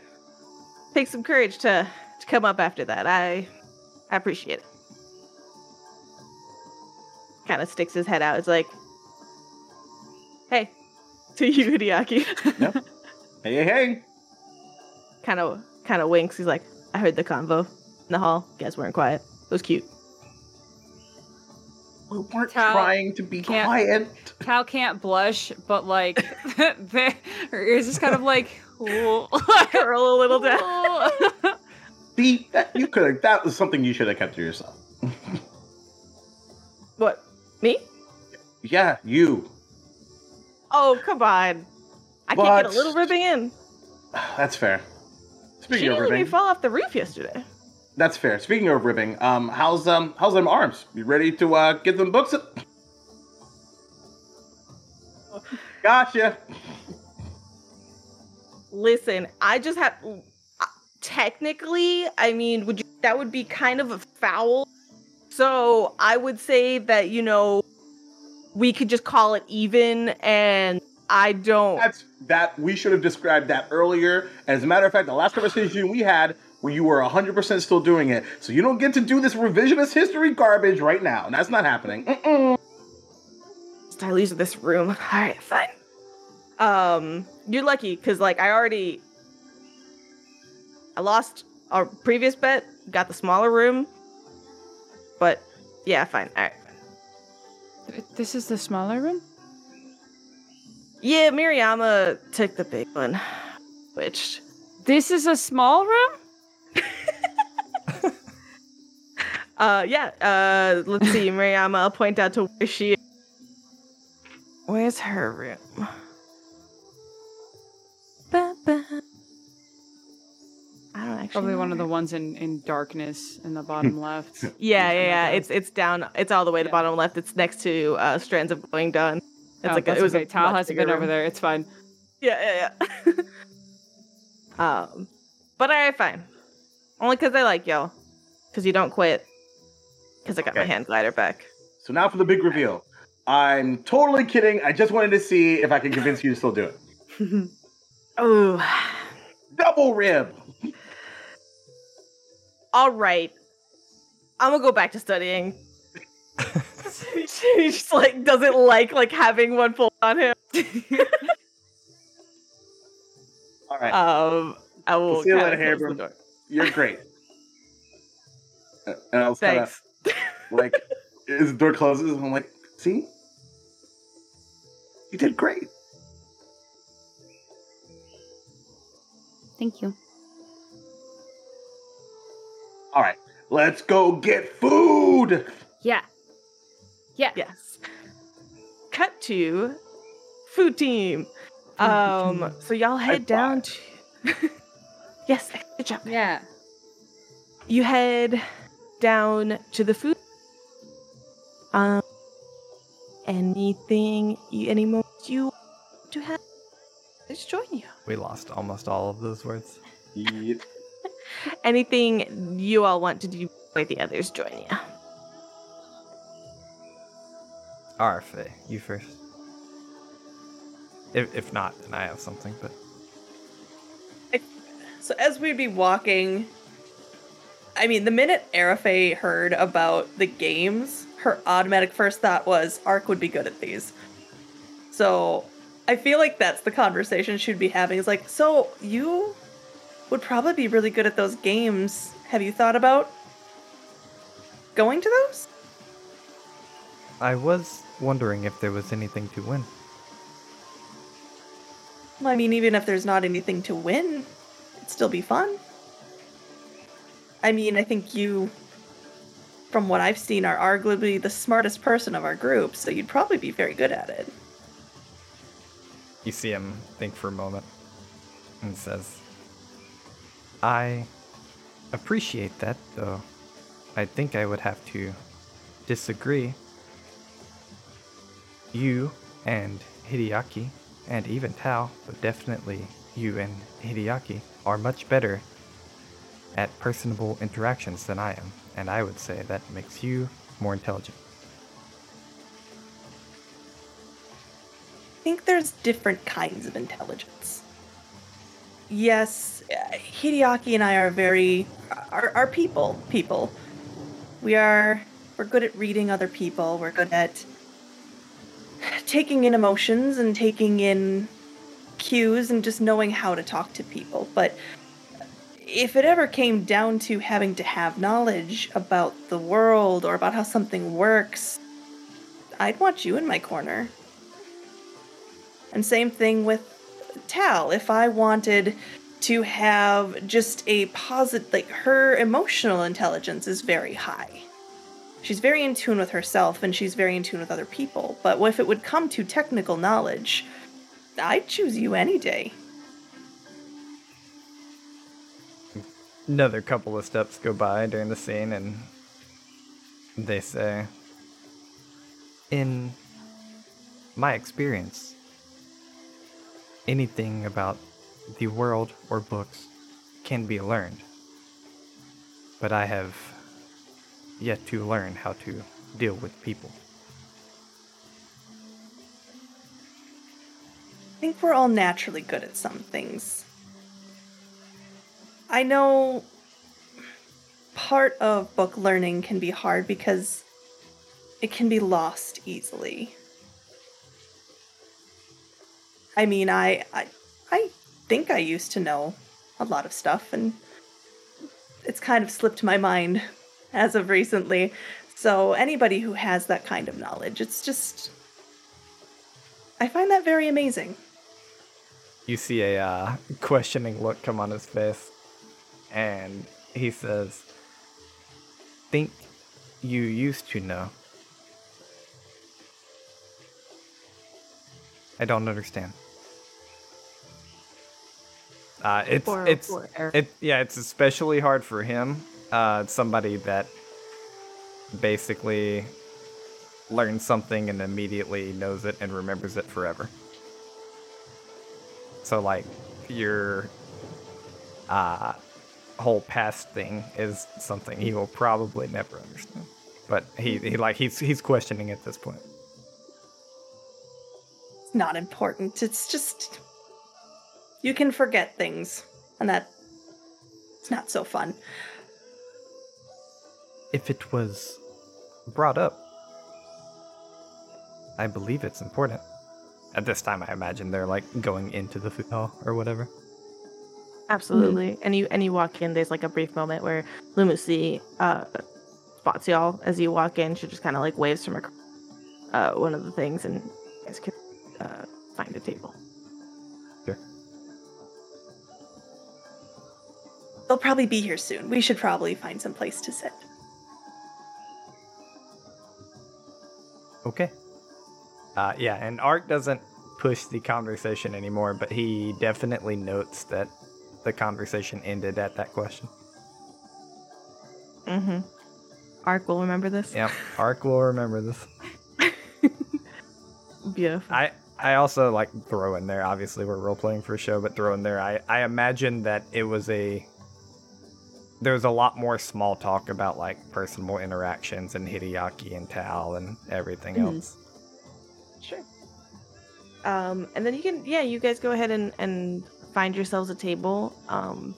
take some courage to, to come up after that. I, I appreciate it. Kind of sticks his head out. It's like, hey, (laughs) to you, Hideaki. Hey, hey, hey. kind of, kind of winks. He's like, I heard the convo in the hall. You guys weren't quiet. It was cute. We weren't Tal trying to be can't- quiet. Tal can't blush, but like, (laughs) her ears just kind of like, (laughs) Curl a little down. See, that you could have. That was something you should have kept to yourself. What? Me? Yeah, you. Oh, come on. I can't get a little ribbing in. That's fair. She Speaking of didn't let me ribbing, off the roof yesterday. that's fair. Speaking of ribbing, um, how's um, how's them arms? You ready to uh get them books? Gotcha. Listen, I just have. uh, Technically, I mean, would you, that would be kind of a foul. So I would say that you know, we could just call it even, and I don't. That's that. We should have described that earlier. As a matter of fact, the last conversation we had, where you were 100% still doing it, so you don't get to do this revisionist history garbage right now. That's not happening. Mm-mm. I lose this room. All right, fine. Um, you're lucky because like I already, I lost our previous bet, got the smaller room, but yeah, fine. All right. This is the smaller room. Yeah, Miriyama took the big one, which This is a small room. (laughs) uh yeah uh let's see Miriyama. I'll point out to where she. Where's her room? Actually. Probably one of the ones in in darkness in the bottom (laughs) left. Yeah, yeah, yeah. It's it's down. It's all the way to the Yeah. bottom left. It's next to uh, strands of glowing dawn. It's oh, like a, it was okay. a Tal much hasn't bigger been over there. It's fine. Yeah, yeah, yeah. (laughs) um, but all right, fine. Only because I like y'all. Because you don't quit. Because I got my hand glider back. So now for the big reveal. I'm totally kidding. I just wanted to see if I can convince you to still do it. (laughs) Oh, Double rib. All right. I'm gonna go back to studying. (laughs) she just like doesn't like like having one pulled on him. All right. Um, I will. See you kinda later, close the door. You're great. (laughs) And I was kind of Thanks. (laughs) like, as the door closes, I'm like, see? You did great. Thank you. All right. Let's go get food. Yeah. Yeah. Yes. Cut to food team. Um, so y'all head down to. (laughs) yes, good job. Yeah. You head down to the food. Um, anything, you, any moments you want to have, let's join you. We lost almost all of those words. Yep. Anything you all want to do, where the others join you. Arafe, eh, you first. If, if not, then I have something, but So as we'd be walking, I mean, the minute Arafe heard about the games, her automatic first thought was Ark would be good at these. So I feel like that's the conversation she'd be having. Is like, so you would probably be really good at those games. Have you thought about going to those? I was wondering if there was anything to win. Well, I mean, even if there's not anything to win, it'd still be fun. I mean, I think you, from what I've seen, are arguably the smartest person of our group, so you'd probably be very good at it. You see him think for a moment and says, I appreciate that, though I think I would have to disagree. You and Hideaki, and even Tal, but definitely you and Hideaki, are much better at personable interactions than I am, and I would say that makes you more intelligent. I think there's different kinds of intelligence. Yes, Hideaki and I are very are, are people people, We are we're good at reading other people. We're good at taking in emotions and taking in cues and just knowing how to talk to people. But if it ever came down to having to have knowledge about the world or about how something works, I'd want you in my corner. And same thing with Tal. If I wanted to have just a positive, like her emotional intelligence is very high. She's very in tune with herself and she's very in tune with other people. But if it would come to technical knowledge, I'd choose you any day. Another couple of steps go by during the scene, and they say, In my experience, anything about the world or books can be learned. But I have yet to learn how to deal with people. I think we're all naturally good at some things. I know part of book learning can be hard because it can be lost easily. I mean, I, I think I used to know a lot of stuff and it's kind of slipped my mind (laughs) as of recently. So anybody who has that kind of knowledge, it's just I find that very amazing. You see a uh, questioning look come on his face, and he says, Think you used to know. I don't understand. Uh, it's Poor- it's poor it yeah it's especially hard for him. Uh, somebody that basically learns something and immediately knows it and remembers it forever. So like your uh, whole past thing is something he will probably never understand. But he, he like he's he's questioning at this point. It's not important. It's just you can forget things, and that it's not so fun. If it was brought up, I believe it's important. At this time, I imagine they're like going into the food hall or whatever. Absolutely. And you and you walk in. There's like a brief moment where Lumusi uh, spots y'all as you walk in. She just kind of like waves from across uh, one of the things, and you guys can uh, find a table. They'll probably be here soon. We should probably find some place to sit. Okay. Uh, yeah, and Ark doesn't push the conversation anymore, but he definitely notes that the conversation ended at that question. Mm-hmm. Ark will remember this. Yep, Ark will remember this. (laughs) Beautiful. I I also like throw in there. Obviously, we're role playing for a show, but throw in there. I I imagine that it was a there was a lot more small talk about like personal interactions and Hideaki and Tal and everything Mhm. else. Sure. Um, and then you can, yeah, you guys go ahead and, and find yourselves a table. Um,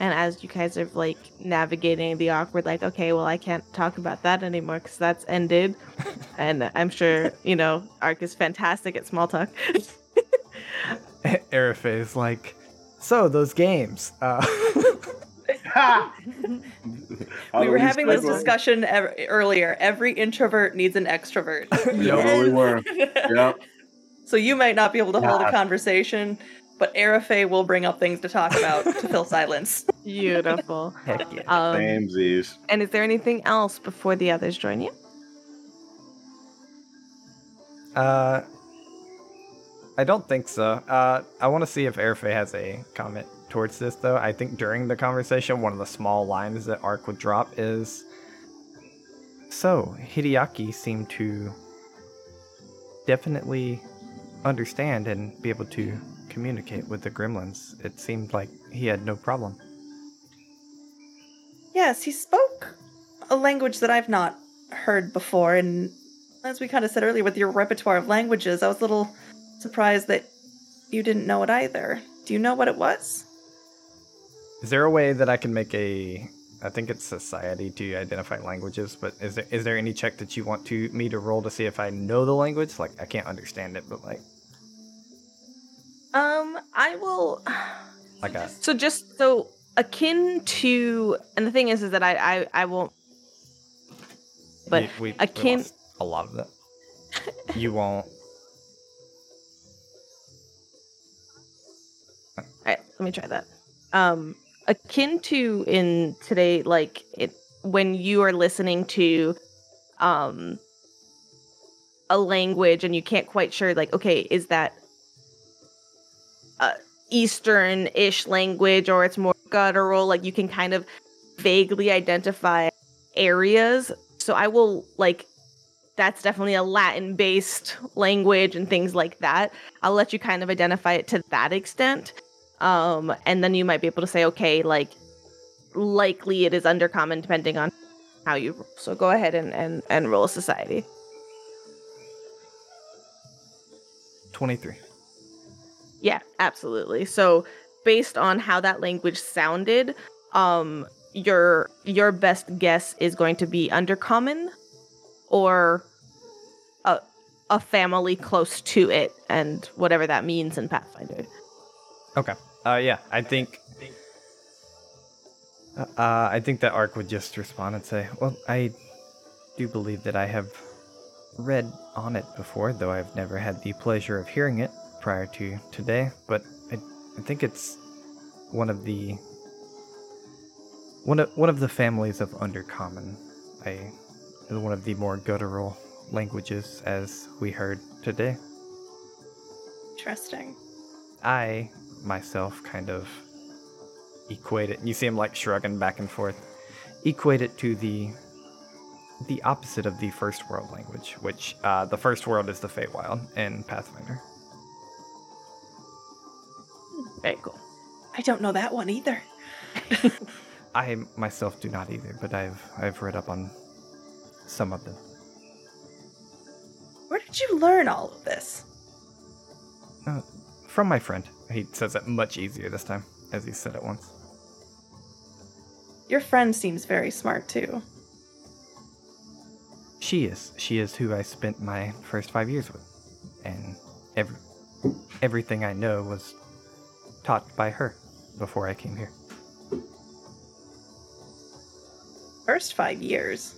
and as you guys are like navigating the awkward, like, okay, well, I can't talk about that anymore because that's ended. (laughs) and I'm sure, you know, Ark is fantastic at small talk. (laughs) Arafe is like, so those games. Uh! (laughs) we were having this discussion ev- earlier. Every introvert needs an extrovert. Yeah, we (laughs) were. Yep. so you might not be able to hold a conversation, but Arafe will bring up things to talk about to fill (laughs) silence. Beautiful. heck yeah. Um, Samesies. and is there anything else before the others join you? Uh, I don't think so. Uh, I want to see if Arafe has a comment towards this, though. I think during the conversation, one of the small lines that Ark would drop is So, Hideaki seemed to definitely understand and be able to communicate with the gremlins. It seemed like he had no problem. Yes, he spoke a language that I've not heard before, and as we kind of said earlier, with your repertoire of languages, I was a little surprised that you didn't know it either. Do you know what it was? Is there a way that I can make a I think it's society to identify languages, but is there is there any check that you want to me to roll to see if I know the language? Like I can't understand it, but like Um, I will. (sighs) like a So just so akin to, and the thing is, is that I I, I won't. But we, we, we akin. lost a lot of that. you won't. (laughs) All right, let me try that. Um, akin to in today, like it when you are listening to, um, a language and you can't quite sure, like, okay, is that uh, Eastern-ish language or it's more guttural? Like you can kind of vaguely identify areas. So I will like. That's definitely a Latin based language and things like that. I'll let you kind of identify it to that extent um and then you might be able to say okay like likely it is undercommon depending on how you roll. so go ahead and and, and roll a society Twenty three. yeah absolutely so based on how that language sounded um your your best guess is going to be undercommon or a a family close to it and whatever that means in pathfinder Okay. Uh, yeah, I think. Uh, I think that Ark would just respond and say, "Well, I do believe that I have read on it before, though I've never had the pleasure of hearing it prior to today. But I, I think it's one of the one of one of the families of Undercommon. I one of the more guttural languages, as we heard today. Interesting. I myself kind of equate it. You see him like shrugging back and forth. Equate it to the the opposite of the first world language, which uh, the first world is the Feywild in Pathfinder. very cool I don't know that one either. (laughs) I myself do not either, but I've I've read up on some of them. Where did you learn all of this? Uh, from my friend. He says it much easier this time, as he said it once. Your friend seems very smart too. She is. She is who I spent my first five years with, and every everything I know was taught by her before I came here. First five years.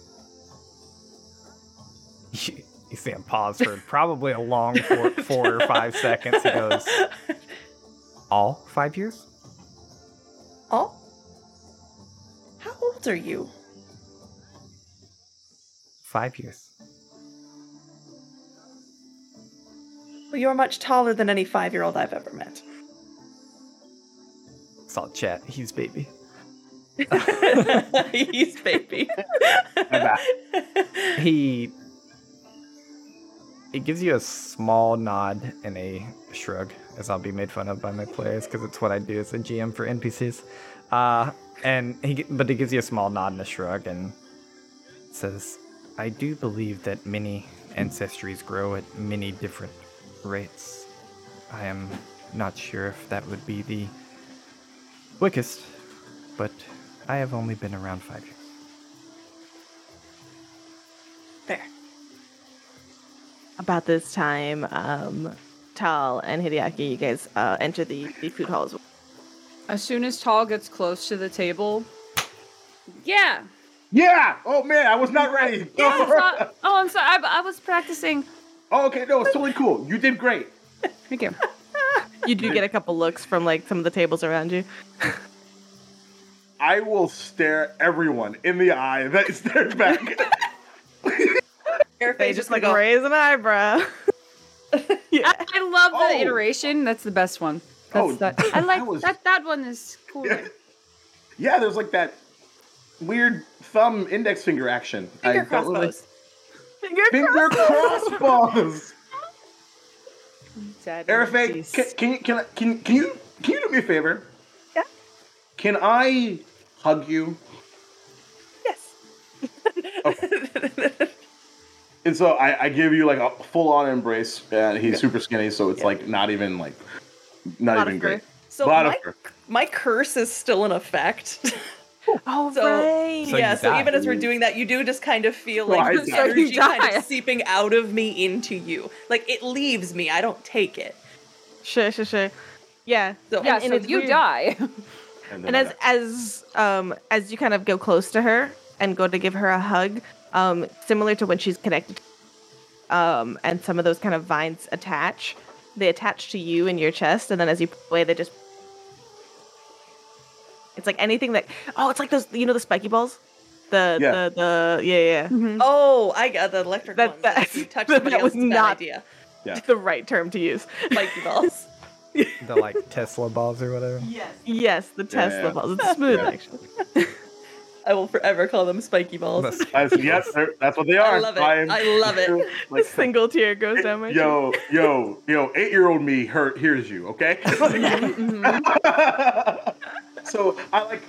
(laughs) You, see him pause for probably a long four, four or five seconds. He goes, (laughs) "All five years? All? How old are you? Five years. Well, you're much taller than any five year old I've ever met. Saw chat. He's baby. (laughs) He's baby. He he gives you a small nod and a shrug, as I'll be made fun of by my players because it's what I do as a GM for NPCs. Uh, and he but he gives you a small nod and a shrug and says, "I do believe that many ancestries grow at many different rates. I am not sure if that would be the quickest, but I have only been around five years." Fair. about this time, um, Tal and Hideaki, you guys uh, enter the, the food hall as well. As soon as Tal gets close to the table, yeah. Yeah. Oh man, I was not ready. Yeah, I thought- (laughs) oh, I'm sorry. I, I was practicing. oh, okay. No, it's totally cool. You did great. Thank you. (laughs) You do get a couple looks from like some of the tables around you. I will stare everyone in the eye that stares back. (laughs) Your They just like go, raise an eyebrow. (laughs) yeah. I, I love the Oh. iteration. That's the best one. Oh, That's Oh, that. I like that was- that. That one is cool. yeah, there's like that weird thumb index finger action. Finger I don't really- crossbows. Finger Finger crossbows. Sad Arafe, can, can you can, can can you can you do me a favor? Yeah. Can I hug you? Yes. (laughs) And so I, I give you like a full on embrace. And he's super skinny, so it's like not even like not Lot even of great. So Lot my, fur. my curse is still in effect. (laughs) Oh So- right. So yeah, so die. even as we're doing that, you do just kind of feel like die. the energy kind of seeping out of me into you. Like it leaves me. I don't take it. Sure, sure, sure. Yeah. So Yeah, and so it's you weird. die. (laughs) And, And as I- as um as you kind of go close to her and go to give her a hug, um, similar to when she's connected, um, and some of those kind of vines attach. They attach to you in your chest, and then as you play, they just. It's like anything that. Oh, it's like those. You know the spiky balls. The Yeah. the the yeah yeah. Oh, I got the electric That- ones. that- If you touch (laughs) that somebody was else, it's a bad not- idea. yeah. The right term to use. Spiky (laughs) balls. The like Tesla balls or whatever. yes. Yes, the Tesla yeah. balls. It's smooth Yeah. actually. (laughs) I will forever call them spiky balls. That's- I said, yes, that's what they are. I love it. am- I love it. A single tear goes down my cheek. yo, yo, yo, eight year old me hurt hears you, okay? (laughs) (laughs) so I like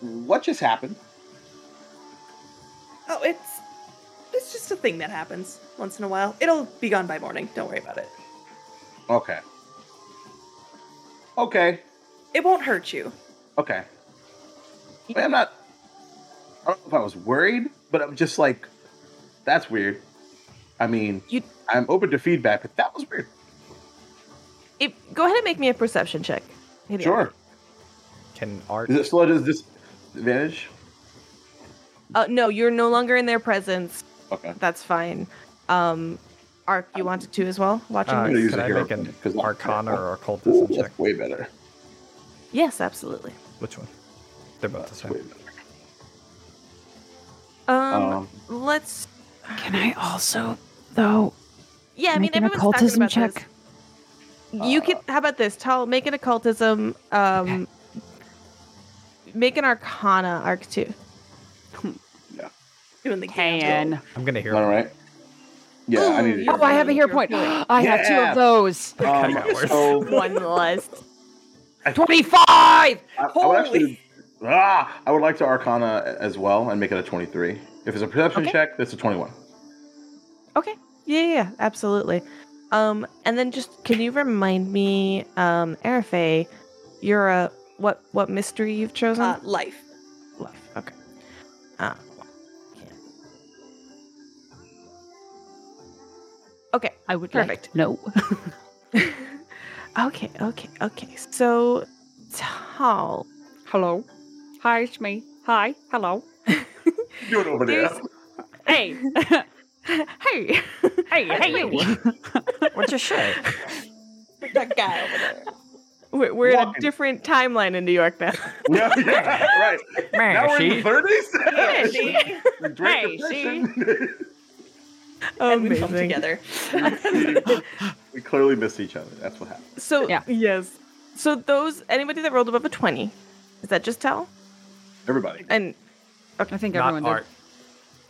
what just happened? Oh, it's it's just a thing that happens once in a while. It'll be gone by morning. Don't worry about it. Okay. Okay. It won't hurt you. Okay. I mean, I'm not I don't know if I was worried, but I'm just like that's weird. I mean, You I'm open to feedback, but that was weird. if, go ahead and make me a perception check. Hideo. Sure. Can art Is it still at his disadvantage? Uh, no, you're no longer in their presence. Okay. That's fine. Um, Ark, you wanted to as well? Watching uh, this? use can a I hero make an point, 'cause I'm- Arcana or Ooh, occultism check? that's way better. Yes, absolutely. Which one? They're both the same. Um, Um, let's. Can I also, though, Yeah, I mean, make an everyone's talking occultism about check? this. You can. How about this? Tell. Make an occultism. Um, make an Arcana, Ark too. Yeah. Doing the Can. I'm gonna hear. All right. Yeah, I Ooh, need to you're Oh, I have a hear point. point. (gasps) I have two Yeah. of those. Um, got worse. so (laughs) One less. I, 25! I, I would Holy- actually, ah, I would like to Arcana as well and make it a 23. If it's a perception Okay. check, that's a 21. Okay. Yeah, yeah, yeah, absolutely. Um, and then just can you remind me, um, Arafe, you're a what? What mystery you've chosen? Uh, life. Life. Okay. Ah. yeah. Okay. I would Perfect. like no. (laughs) (laughs) Okay. Okay. Okay. So, Tal, Hello. Hi, it's me. Hi. Hello. (laughs) Do it over there. There's- (laughs) Hey. hey, hey, hey, you. (laughs) What's your you say? that guy over there. we're, we're in a Walking. different timeline in New York now. yeah, yeah, right. Man, now we're in the 30s? Yeah, see? the Great Hey, Depression. (laughs) and we come Amazing. together. (laughs) we clearly missed each other. That's what happened. So Yeah. yes. So those anybody that rolled above a twenty, is that just tell? Everybody. And I think Not everyone did. art.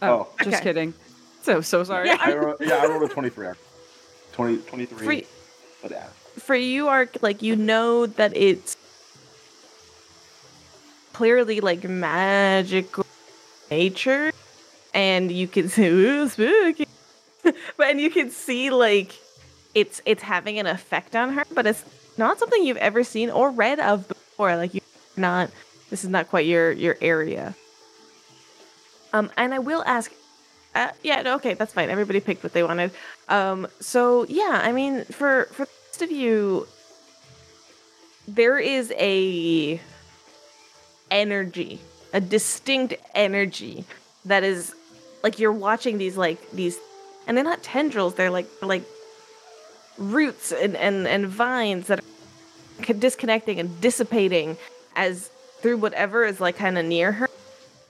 Oh, Oh. just Okay. kidding. So, so sorry. Yeah, I ro- yeah, I rolled a 23. 20, 23. Free- But yeah. for you are like you know that it's clearly like magical nature and you can say (laughs) ooh spooky (laughs) but and you can see like it's it's having an effect on her but it's not something you've ever seen or read of before like you're not this is not quite your your area um and i will ask uh, yeah, no, okay, that's fine. Everybody picked what they wanted. Um, so yeah, I mean, for for rest of you, there is a energy, a distinct energy that is like you're watching these like these, and they're not tendrils. They're like like roots and and and vines that are disconnecting and dissipating as through whatever is like kind of near her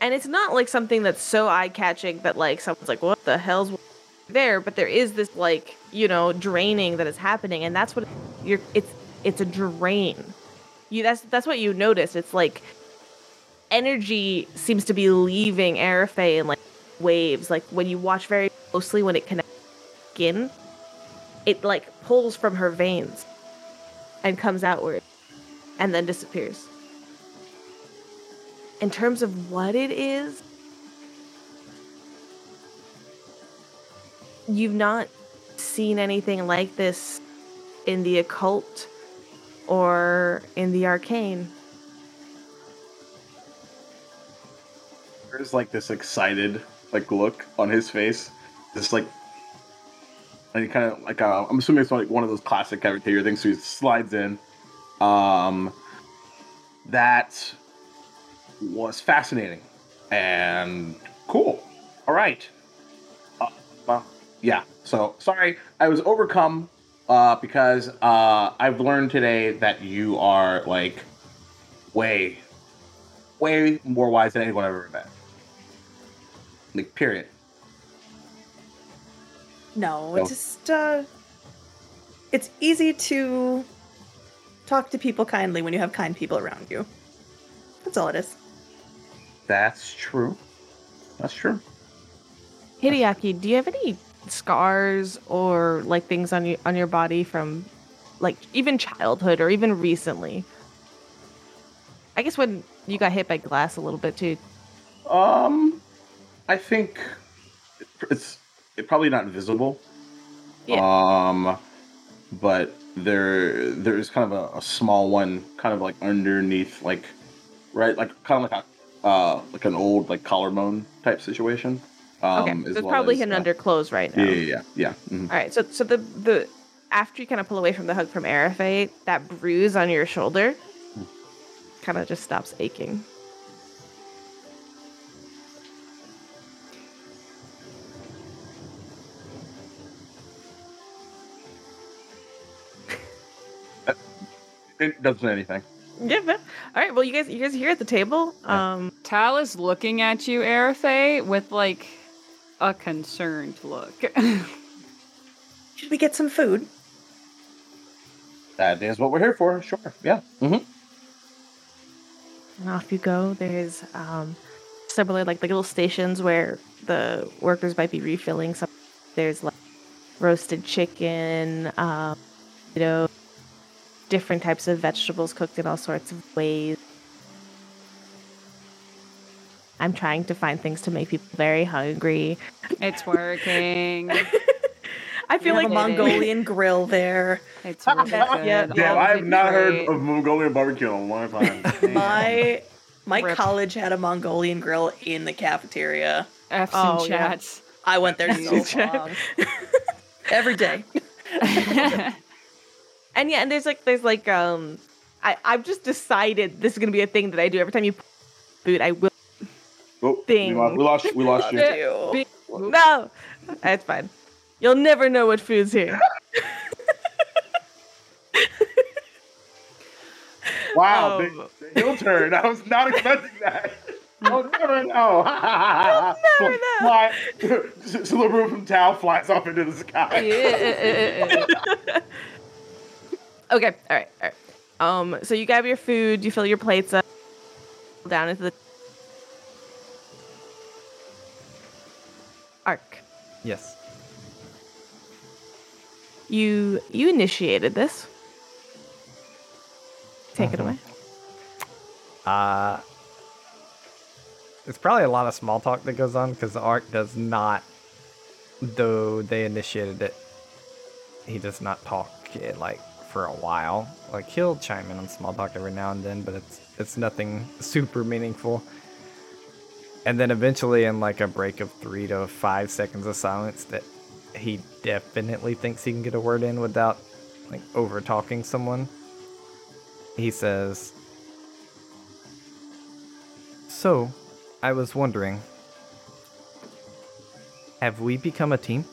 and it's not like something that's so eye catching that like someone's like, what the hell's there? But there is this like you know draining that is happening, and that's what you're. It's it's a drain. You that's that's what you notice. It's like energy seems to be leaving Arafe in like waves. Like when you watch very closely when it connects skin, it like pulls from her veins and comes outward, and then disappears in terms of what it is, you've not seen anything like this in the occult or in the arcane. There's like this excited like look on his face. This like and kind of like uh, I'm assuming it's like one of those classic cafeteria things. So he slides in. Um, that was fascinating and cool. All right. Uh, well, yeah. So sorry, I was overcome uh, because uh, I've learned today that you are like way, way more wise than anyone I've ever met. Like, period. No, No. it's just uh it's easy to talk to people kindly when you have kind people around you. That's all it is. That's true. That's true. Hideaki, do you have any scars or like things on you on your body from like even childhood or even recently? I guess when you got hit by glass a little bit too. Um, I think it's it probably not visible. Yeah. Um, but there there's kind of a, a small one, kind of like underneath, like right, like kind of like a uh like an old like collarbone type situation. Um, okay, so it's well probably as, hidden uh, under clothes right now. Yeah, yeah, yeah. yeah. mhm. All right, so so the the after you kind of pull away from the hug from Arafe, that bruise on your shoulder kind of just stops aching. It doesn't say anything. Yeah. but- All right. Well, you guys, you guys are here at the table. Um, Tal is looking at you, Arafe, with like a concerned look. (laughs) Should we get some food? That is what we're here for. Sure. Yeah. Mm-hmm. and off you go. There's um, several like like little stations where the workers might be refilling some. There's like roasted chicken, um, you know, different types of vegetables cooked in all sorts of ways. I'm trying to find things to make people very hungry. it's working. (laughs) I feel have like a Mongolian grill there. It's really good. Yeah, Damn, I have it not heard of Mongolian barbecue in a long time. (laughs) My my Rip. college had a Mongolian grill in the cafeteria. F's Oh, and yeah. I went there so Chat. long. (laughs) Every day. And yeah, and there's like there's like um I, I've just decided this is gonna be a thing that I do every time you put food, I will Oh, we Thing. lost, we lost, we lost you. Be (laughs) (laughs) No That's fine. You'll never know what food's here. (laughs) Wow, Um, big heel turn. I was not expecting that. I'll never know. never know. Fly. Silverblue from Tal flies off into the sky. Okay, alright, alright. Um so you grab your food, you fill your plates up down into the Ark. Yes. You you initiated this. Take it Mhm. away. Uh, it's probably a lot of small talk that goes on because the Ark does not, though they initiated it, he does not talk it like for a while. Like he'll chime in on small talk every now and then, but it's it's nothing super meaningful. And then eventually, in like a break of three to five seconds of silence, that he definitely thinks he can get a word in without like over talking someone. He says, so, I was wondering, have we become a team?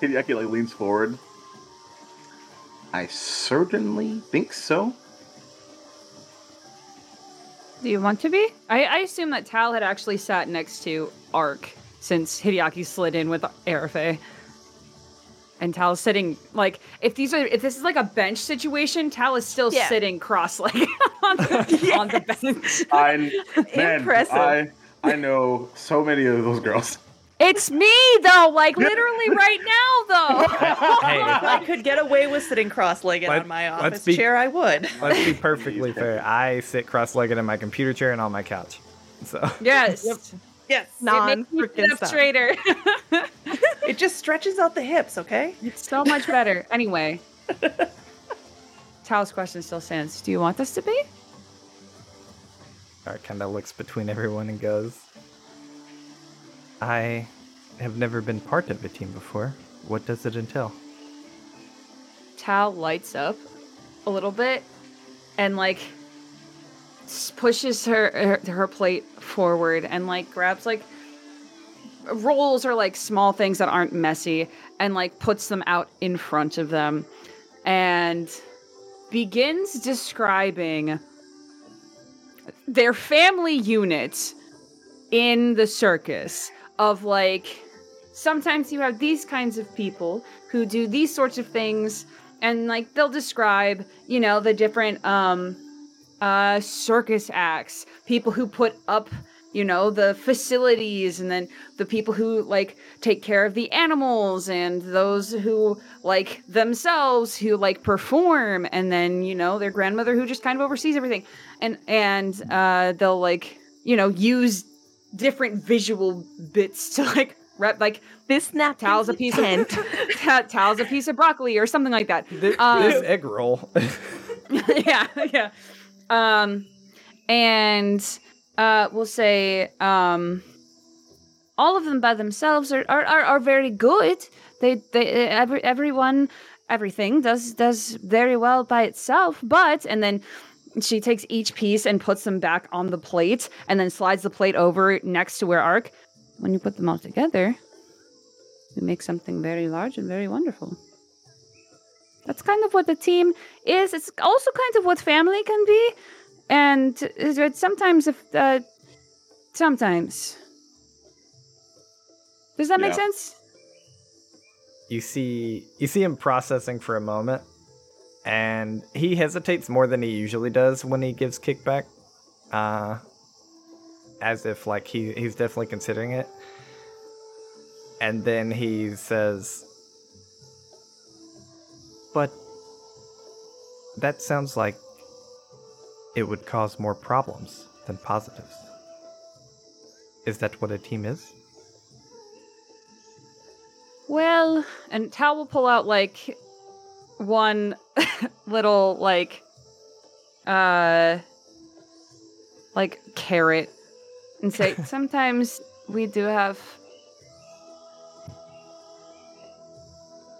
Hideaki like leans forward. I certainly think so. Do you want to be? I, I assume that Tal had actually sat next to Ark since Hideaki slid in with Arafe. And Tal's sitting like if these are if this is like a bench situation, Tal is still Yeah. sitting cross-legged (laughs) on the, (laughs) on the bench. I man, Impressive. I I know so many of those girls. It's me though, like literally right now though. (laughs) Hey, (laughs) If I could get away with sitting cross-legged Let- on my office be- chair, I would. (laughs) let's be perfectly fair. I sit cross-legged in my computer chair and on my couch. So yes. Yes. non it makes me sit freaking up stuff. straighter. It just stretches out the hips, okay? it's so much better. Anyway, Tal's question still stands. Do you want this to be? All right, kind of looks between everyone and goes, I have never been part of a team before. What does it entail? Tal lights up a little bit and like pushes her, her her plate forward and like grabs like rolls or like small things that aren't messy and like puts them out in front of them and begins describing their family unit in the circus of like sometimes you have these kinds of people who do these sorts of things and like they'll describe you know the different um uh circus acts people who put up you know the facilities and then the people who like take care of the animals and those who like themselves who like perform and then you know their grandmother who just kind of oversees everything. And and uh they'll like you know use different visual bits to like rep like This napkin's Towel's a piece of tent. (laughs) ta- towel's a piece of broccoli or something like that. This, Um, this egg roll. (laughs) (laughs) yeah, yeah. Um, and uh, we'll say um, all of them by themselves are are, are, are very good. They they every everyone everything does does very well by itself. But and then she takes each piece and puts them back on the plate, and then slides the plate over next to where Ark. When you put them all together, you make something very large and very wonderful. That's kind of what the team is. It's also kind of what family can be, and sometimes if uh, sometimes. Does that make sense? you see you see him processing for a moment and he hesitates more than he usually does when he gives kickback uh as if like he he's definitely considering it. And then he says but that sounds like it would cause more problems than positives. Is that what a team is? Well, and Tal will pull out like one (laughs) little like uh like carrot and say (laughs) sometimes we do have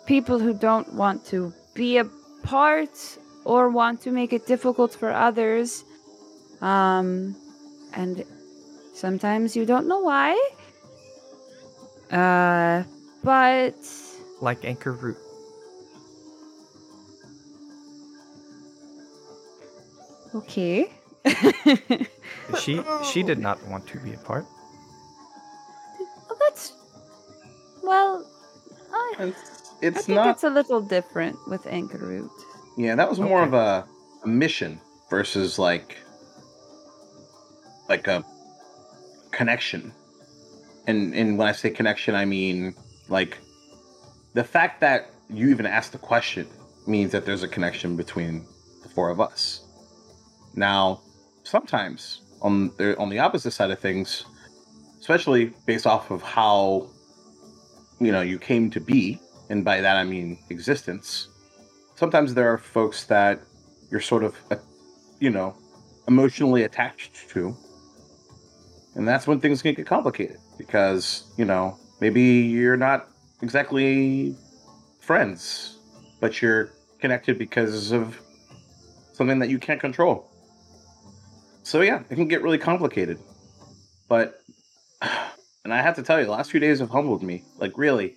people who don't want to be a part or want to make it difficult for others um and sometimes you don't know why uh but like anchor root okay (laughs) she she did not want to be a part well, that's well I, It's, I it's think not. that's a little different with anchor root Yeah, that was more Okay. of a, a mission versus like like a connection. And and when I say connection, I mean like the fact that you even asked the question means that there's a connection between the four of us. Now, sometimes on the on the opposite side of things, especially based off of how you know you came to be, and by that I mean existence, sometimes there are folks that you're sort of, uh, you know, emotionally attached to. And that's when things can get complicated because, you know, maybe you're not exactly friends, but you're connected because of something that you can't control. So, yeah, it can get really complicated. But, (sighs) and I have to tell you, the last few days have humbled me. Like, really.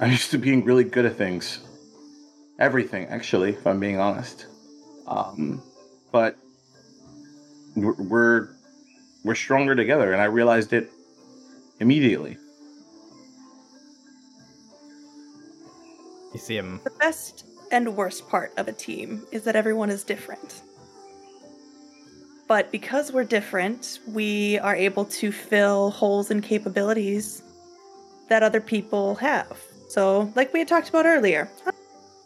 I'm used to being really good at things everything actually if i'm being honest um, but we're, we're we're stronger together and i realized it immediately you see him The best and worst part of a team is that everyone is different. But because we're different, we are able to fill holes and capabilities that other people have. So, like we had talked about earlier, I'm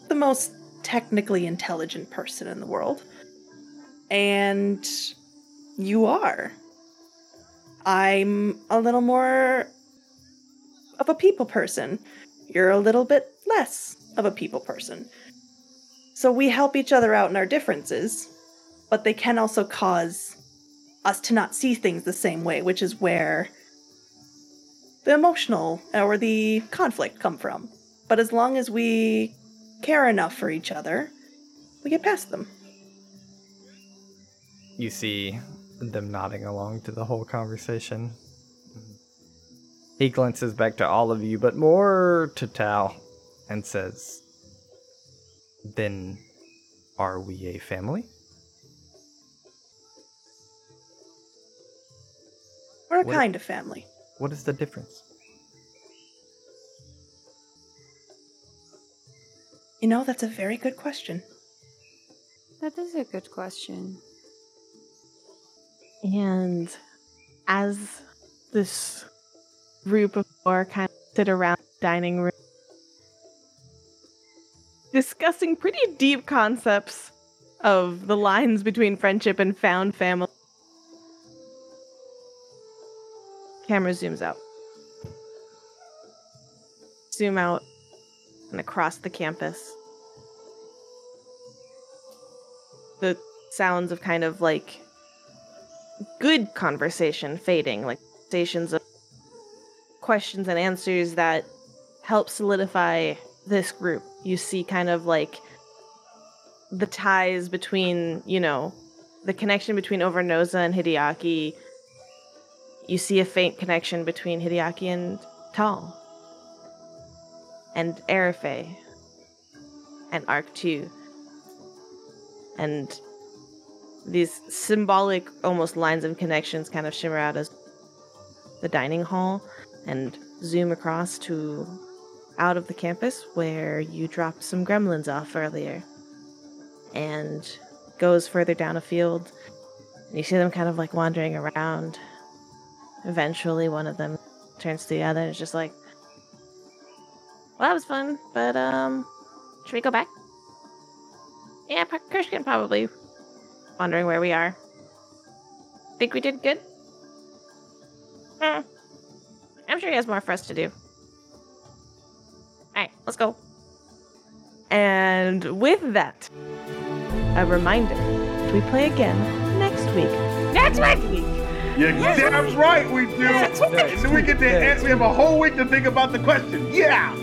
the most technically intelligent person in the world. And you are. I'm a little more of a people person. You're a little bit less of a people person. So we help each other out in our differences, but they can also cause us to not see things the same way, which is where the emotional or the conflict come from. But as long as we care enough for each other, we get past them. You see them nodding along to the whole conversation. He glances back to all of you, but more to Tal, and says, Then are we a family? We're a What- kind of family. What is the difference? You know, that's a very good question. That is a good question. And as this group of four kind of sit around the dining room, discussing pretty deep concepts of the lines between friendship and found family. Camera zooms out. Zoom out and across the campus. The sounds of kind of like good conversation fading, like stations of questions and answers that help solidify this group. You see kind of like the ties between, you know, the connection between Overnosa and Hideaki. You see a faint connection between Hideaki and Tal. And Arafe. And Ark 2. And these symbolic almost lines of connections kind of shimmer out as the dining hall and zoom across to out of the campus where you dropped some gremlins off earlier and goes further down a field and you see them kind of like wandering around eventually one of them turns to the other and is just like well that was fun but um should we go back yeah Pa- probably wondering where we are. Think we did good? Hmm. I'm sure he has more for us to do. Alright, let's go. And with that, a reminder we play again next week. Next week! You're damn right we do. And then we get to answer. We have a whole week to think about the question. Yeah.